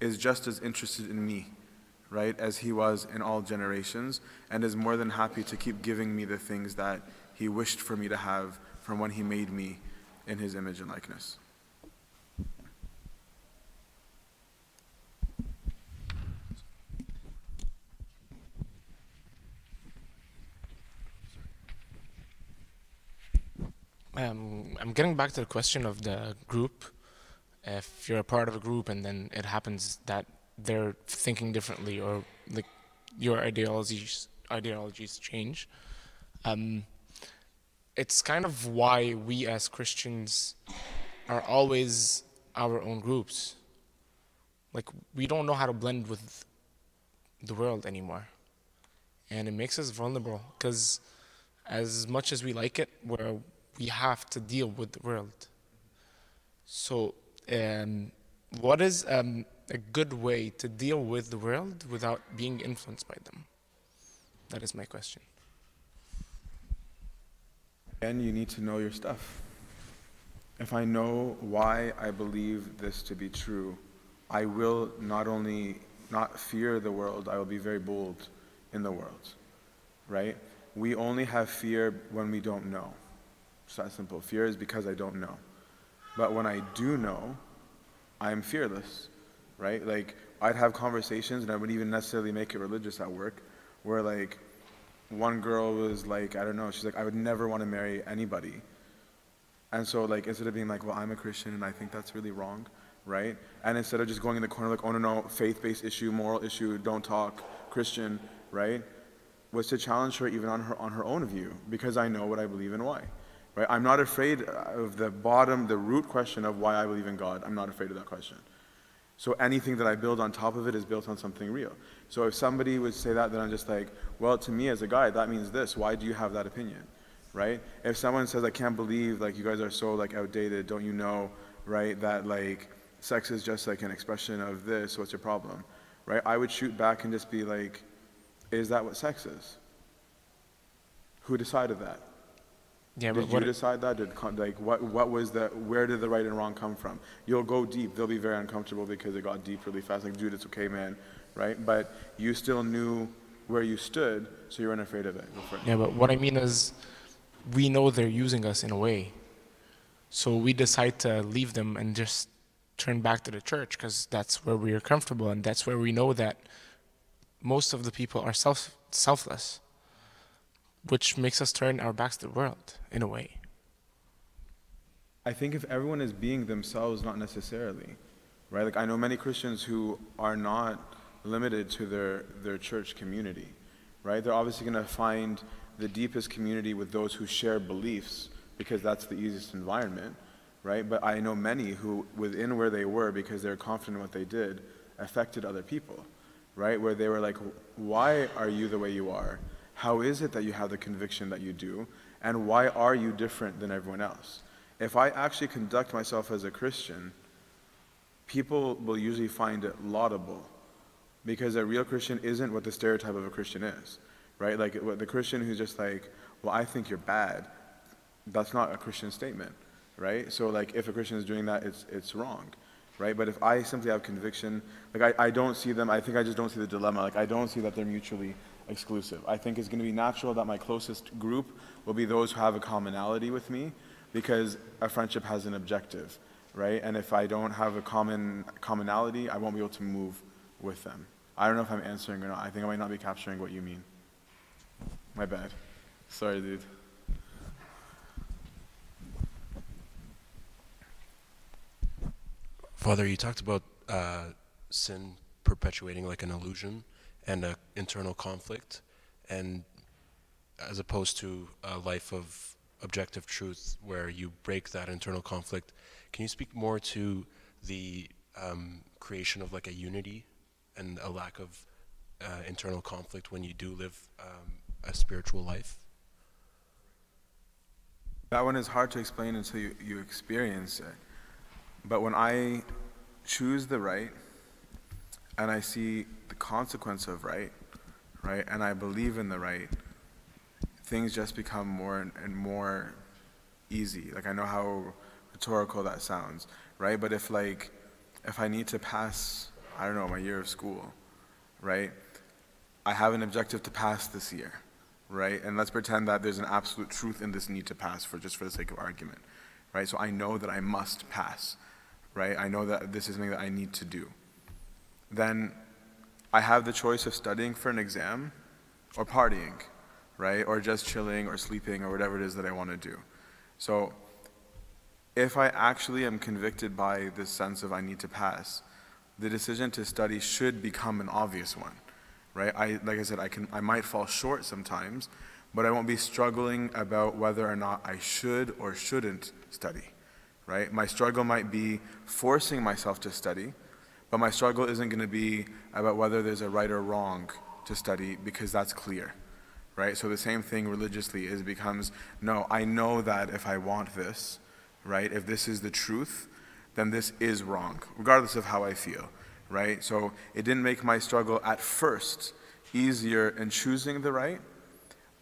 is just as interested in me, right, as he was in all generations, and is more than happy to keep giving me the things that he wished for me to have from when he made me in his image and likeness. Um, I'm getting back to the question of the group. If you're a part of a group and then it happens that they're thinking differently or like your ideologies ideologies change, um, it's kind of why we as Christians are always our own groups. Like we don't know how to blend with the world anymore, and it makes us vulnerable because as much as we like it, we're, we have to deal with the world. So, um, what is um, a good way to deal with the world without being influenced by them? That is my question. And you need to know your stuff. If I know why I believe this to be true, I will not only not fear the world, I will be very bold in the world. Right? We only have fear when we don't know. It's that simple. Fear is because I don't know. But when I do know, I'm fearless. Right? Like, I'd have conversations, and I wouldn't even necessarily make it religious at work, where, like, one girl was like, I don't know, she's like, I would never want to marry anybody. And so, like, instead of being like, well, I'm a Christian and I think that's really wrong, right? And instead of just going in the corner like, oh no, no, faith based issue, moral issue, don't talk, Christian, right? Was to challenge her even on her, on her own view because I know what I believe and why, right? I'm not afraid of the bottom, the root question of why I believe in God. I'm not afraid of that question. So anything that I build on top of it is built on something real. So if somebody would say that, then I'm just like, well, to me as a guy, that means this. Why do you have that opinion? Right? If someone says, I can't believe like you guys are so like outdated, don't you know, right, that like sex is just like an expression of this, what's your problem? Right? I would shoot back and just be like, is that what sex is? Who decided that? Yeah, Did but you decide that? Did like what what was the where did the right and wrong come from? You'll go deep. They'll be very uncomfortable because it got deep really fast. Like, dude, it's okay, man, right? But you still knew where you stood, so you weren't afraid of it. Go for it. Yeah, but what I mean is, we know they're using us in a way. So we decide to leave them and just turn back to the church because that's where we are comfortable and that's where we know that most of the people are self selfless, which makes us turn our backs to the world in a way. I think if everyone is being themselves, not necessarily, right? Like I know many Christians who are not limited to their, their church community, right? They're obviously going to find the deepest community with those who share beliefs because that's the easiest environment, right? But I know many who, within where they were, because they're confident in what they did, affected other people, right? Where they were like, why are you the way you are? How is it that you have the conviction that you do? And why are you different than everyone else? If I actually conduct myself as a Christian, people will usually find it laudable because a real Christian isn't what the stereotype of a Christian is, right? Like the Christian who's just like, well, I think you're bad. That's not a Christian statement, right? So like if a Christian is doing that, it's it's wrong, right? But if I simply have conviction, like I, I don't see them. I think I just don't see the dilemma. Like I don't see that they're mutually exclusive. I think it's going to be natural that my closest group will be those who have a commonality with me, because a friendship has an objective, right? And if I don't have a common commonality, I won't be able to move with them. I don't know if I'm answering or not. I think I might not be capturing what you mean. My bad. Sorry, dude. Father, you talked about uh, sin perpetuating like an illusion and an internal conflict, and as opposed to a life of objective truth where you break that internal conflict. Can you speak more to the um, creation of like a unity and a lack of uh, internal conflict when you do live um, a spiritual life? That one is hard to explain until you, you experience it. But when I choose the right and I see the consequence of right, right, and I believe in the right, things just become more and- more easy. Like I know how rhetorical that sounds, right? But if like if I need to pass, I don't know, my year of school, right? I have an objective to pass this year, right? And let's pretend that there's an absolute truth in this need to pass for just for the sake of argument, right? So I know that I must pass, right? I know that this is something that I need to do. Then I have the choice of studying for an exam or partying, right? Or just chilling or sleeping or whatever it is that I want to do. So if I actually am convicted by this sense of I need to pass, the decision to study should become an obvious one, right? I, like I said, I, can, I might fall short sometimes, but I won't be struggling about whether or not I should or shouldn't study, right? My struggle might be forcing myself to study, but my struggle isn't going to be about whether there's a right or wrong to study because that's clear, right? So the same thing religiously is becomes no, I know that if I want this, right, if this is the truth, then this is wrong, regardless of how I feel, right? So it didn't make my struggle at first easier in choosing the right,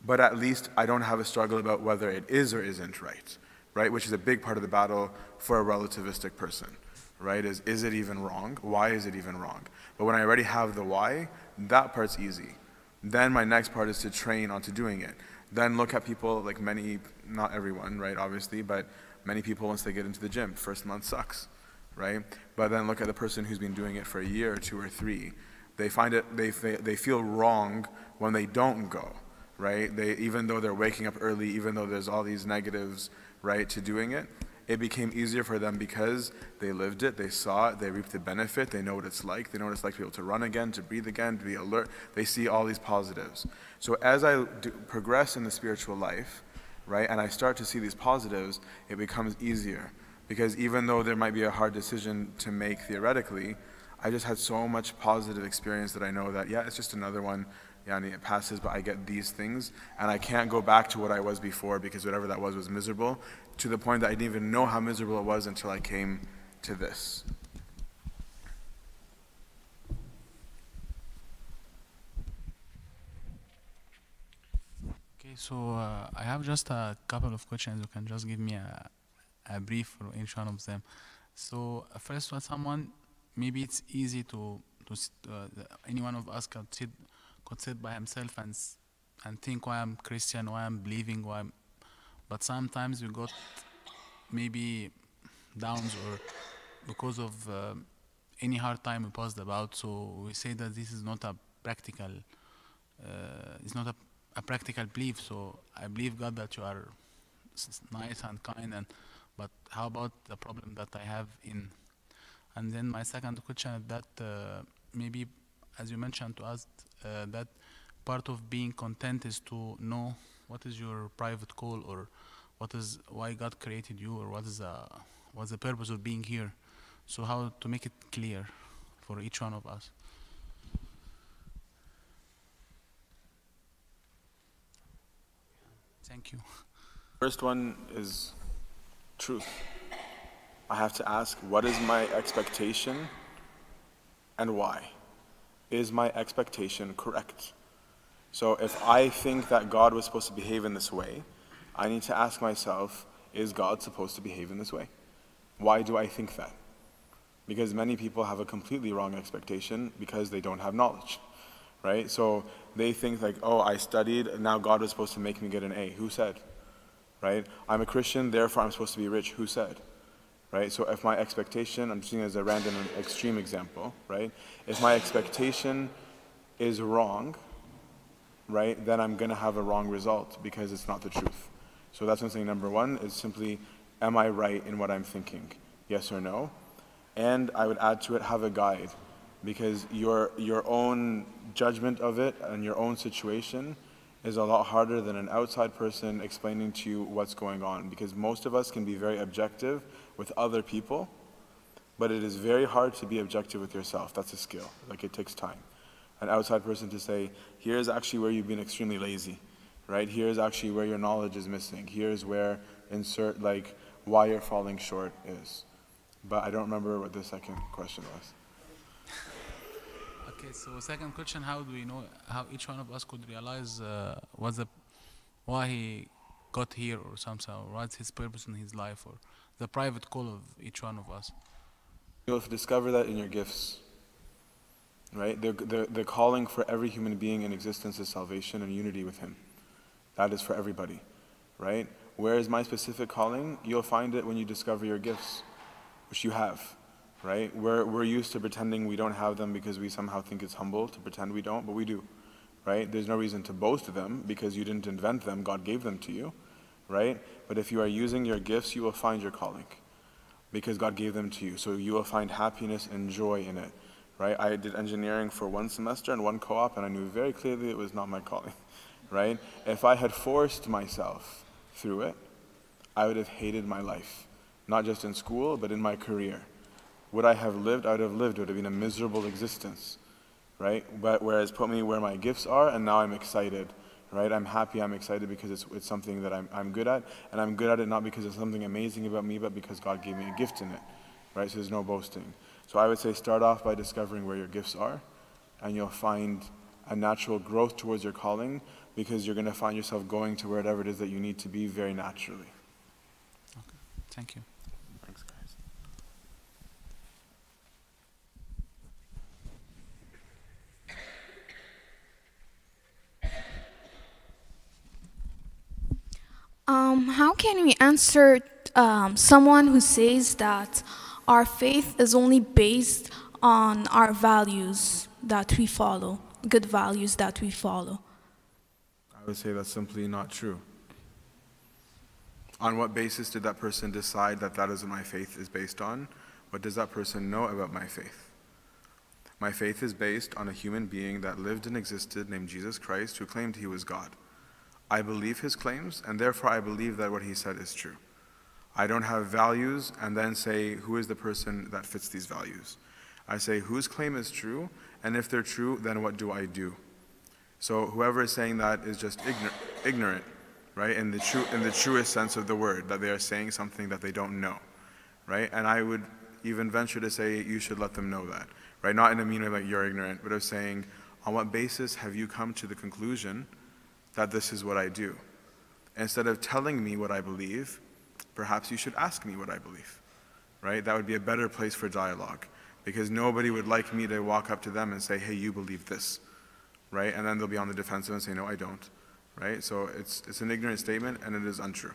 but at least I don't have a struggle about whether it is or isn't right, right? Which is a big part of the battle for a relativistic person, right? Is, is it even wrong? Why is it even wrong? But when I already have the why, that part's easy. Then my next part is to train onto doing it. Then look at people like many, not everyone, right, obviously, but many people once they get into the gym, first month sucks, right? But then look at the person who's been doing it for a year two or three. They find it, they, they feel wrong when they don't go, right? They, even though they're waking up early, even though there's all these negatives, right, to doing it, it became easier for them because they lived it, they saw it, they reaped the benefit, they know what it's like, they know what it's like to be able to run again, to breathe again, to be alert. They see all these positives. So as I do, progress in the spiritual life, right, and I start to see these positives, it becomes easier. Because even though there might be a hard decision to make theoretically, I just had so much positive experience that I know that, yeah, it's just another one. Yeah, it passes, but I get these things, and I can't go back to what I was before because whatever that was was miserable, to the point that I didn't even know how miserable it was until I came to this. Okay, so uh, I have just a couple of questions. You can just give me a, a brief for each one of them. So uh, first one, someone maybe it's easy to to uh, any one of us could sit could sit by himself and and think why I'm Christian, why I'm believing, why I'm, but sometimes we got maybe downs or because of uh, any hard time we passed about. So we say that this is not a practical, uh, it's not a, a practical belief. So I believe God that you are nice and kind, and but how about the problem that I have in? And then my second question that uh, maybe, as you mentioned to us, uh, that part of being content is to know what is your private call or what is why God created you or what is the what's the purpose of being here. So how to make it clear for each one of us. Thank you. First one is truth. I have to ask, what is my expectation and why? Is my expectation correct? So if I think that God was supposed to behave in this way, I need to ask myself, is God supposed to behave in this way? Why do I think that? Because many people have a completely wrong expectation because they don't have knowledge, right? So they think like, oh, I studied, and now God was supposed to make me get an A. Who said? Right? I'm a Christian, therefore I'm supposed to be rich. Who said? Right? So if my expectation, I'm just using as a random extreme example, right? If my expectation is wrong, right, then I'm going to have a wrong result because it's not the truth. So that's saying. Number one is simply, am I right in what I'm thinking? Yes or no? And I would add to it, have a guide. Because your, your own judgment of it and your own situation is a lot harder than an outside person explaining to you what's going on. Because most of us can be very objective with other people, but it is very hard to be objective with yourself. That's a skill. Like it takes time. An outside person to say, here's actually where you've been extremely lazy, right? Here's actually where your knowledge is missing. Here's where insert like why you're falling short is. But I don't remember what the second question was. Okay, so second question: How do we know how each one of us could realize uh, what's the why he got here or something, or what's his purpose in his life, or the private call of each one of us? You'll discover that in your gifts. Right? The, the, the calling for every human being in existence is salvation and unity with Him. That is for everybody. Right? Where is my specific calling? You'll find it when you discover your gifts, which you have. Right? We're, we're used to pretending we don't have them because we somehow think it's humble to pretend we don't, but we do. Right? There's no reason to boast of them because you didn't invent them, God gave them to you. Right? But if you are using your gifts, you will find your calling because God gave them to you. So you will find happiness and joy in it, right? I did engineering for one semester and one co-op, and I knew very clearly it was not my calling, right? If I had forced myself through it, I would have hated my life, not just in school, but in my career. Would I have lived? I would have lived. It would have been a miserable existence, right? But whereas put me where my gifts are, and now I'm excited right? I'm happy, I'm excited because it's, it's something that I'm, I'm good at, and I'm good at it not because it's something amazing about me, but because God gave me a gift in it, right? So there's no boasting. So I would say start off by discovering where your gifts are, and you'll find a natural growth towards your calling because you're going to find yourself going to wherever it is that you need to be very naturally. Okay. Thank you. Thanks, guys. Um, how can we answer um, someone who says that our faith is only based on our values that we follow, good values that we follow? I would say that's simply not true. On what basis did that person decide that that is what my faith is based on? What does that person know about my faith? My faith is based on a human being that lived and existed named Jesus Christ who claimed he was God. I believe his claims, and therefore I believe that what he said is true. I don't have values and then say, who is the person that fits these values? I say, whose claim is true, and if they're true, then what do I do? So whoever is saying that is just ignor- ignorant, right? In the, true, in the truest sense of the word, that they are saying something that they don't know, right? And I would even venture to say you should let them know that, right? Not in a mean way like you're ignorant, but of saying, on what basis have you come to the conclusion that this is what I do. Instead of telling me what I believe, perhaps you should ask me what I believe, right? That would be a better place for dialogue because nobody would like me to walk up to them and say, hey, you believe this, right? And then they'll be on the defensive and say, no, I don't, right? So it's, it's an ignorant statement and it is untrue.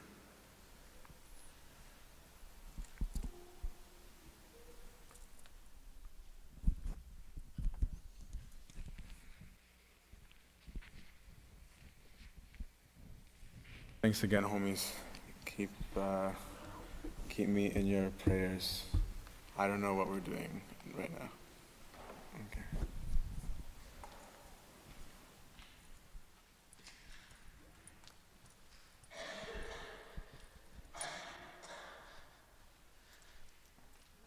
Thanks again, homies. Uh, keep me in your prayers. I don't know what we're doing right now. Okay.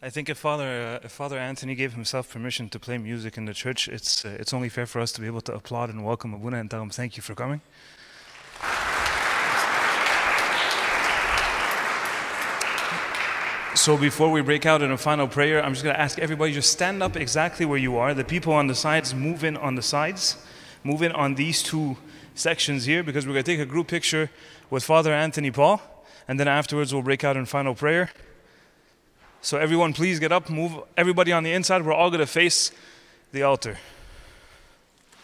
I think if Father uh, if Father Anthony gave himself permission to play music in the church, it's uh, it's only fair for us to be able to applaud and welcome Abuna and tell him thank you for coming. So before we break out in a final prayer, I'm just going to ask everybody just stand up exactly where you are. The people on the sides move in on the sides, move in on these two sections here because we're going to take a group picture with Father Anthony Paul, and then afterwards we'll break out in final prayer. So everyone, please get up, move. Everybody on the inside, we're all going to face the altar.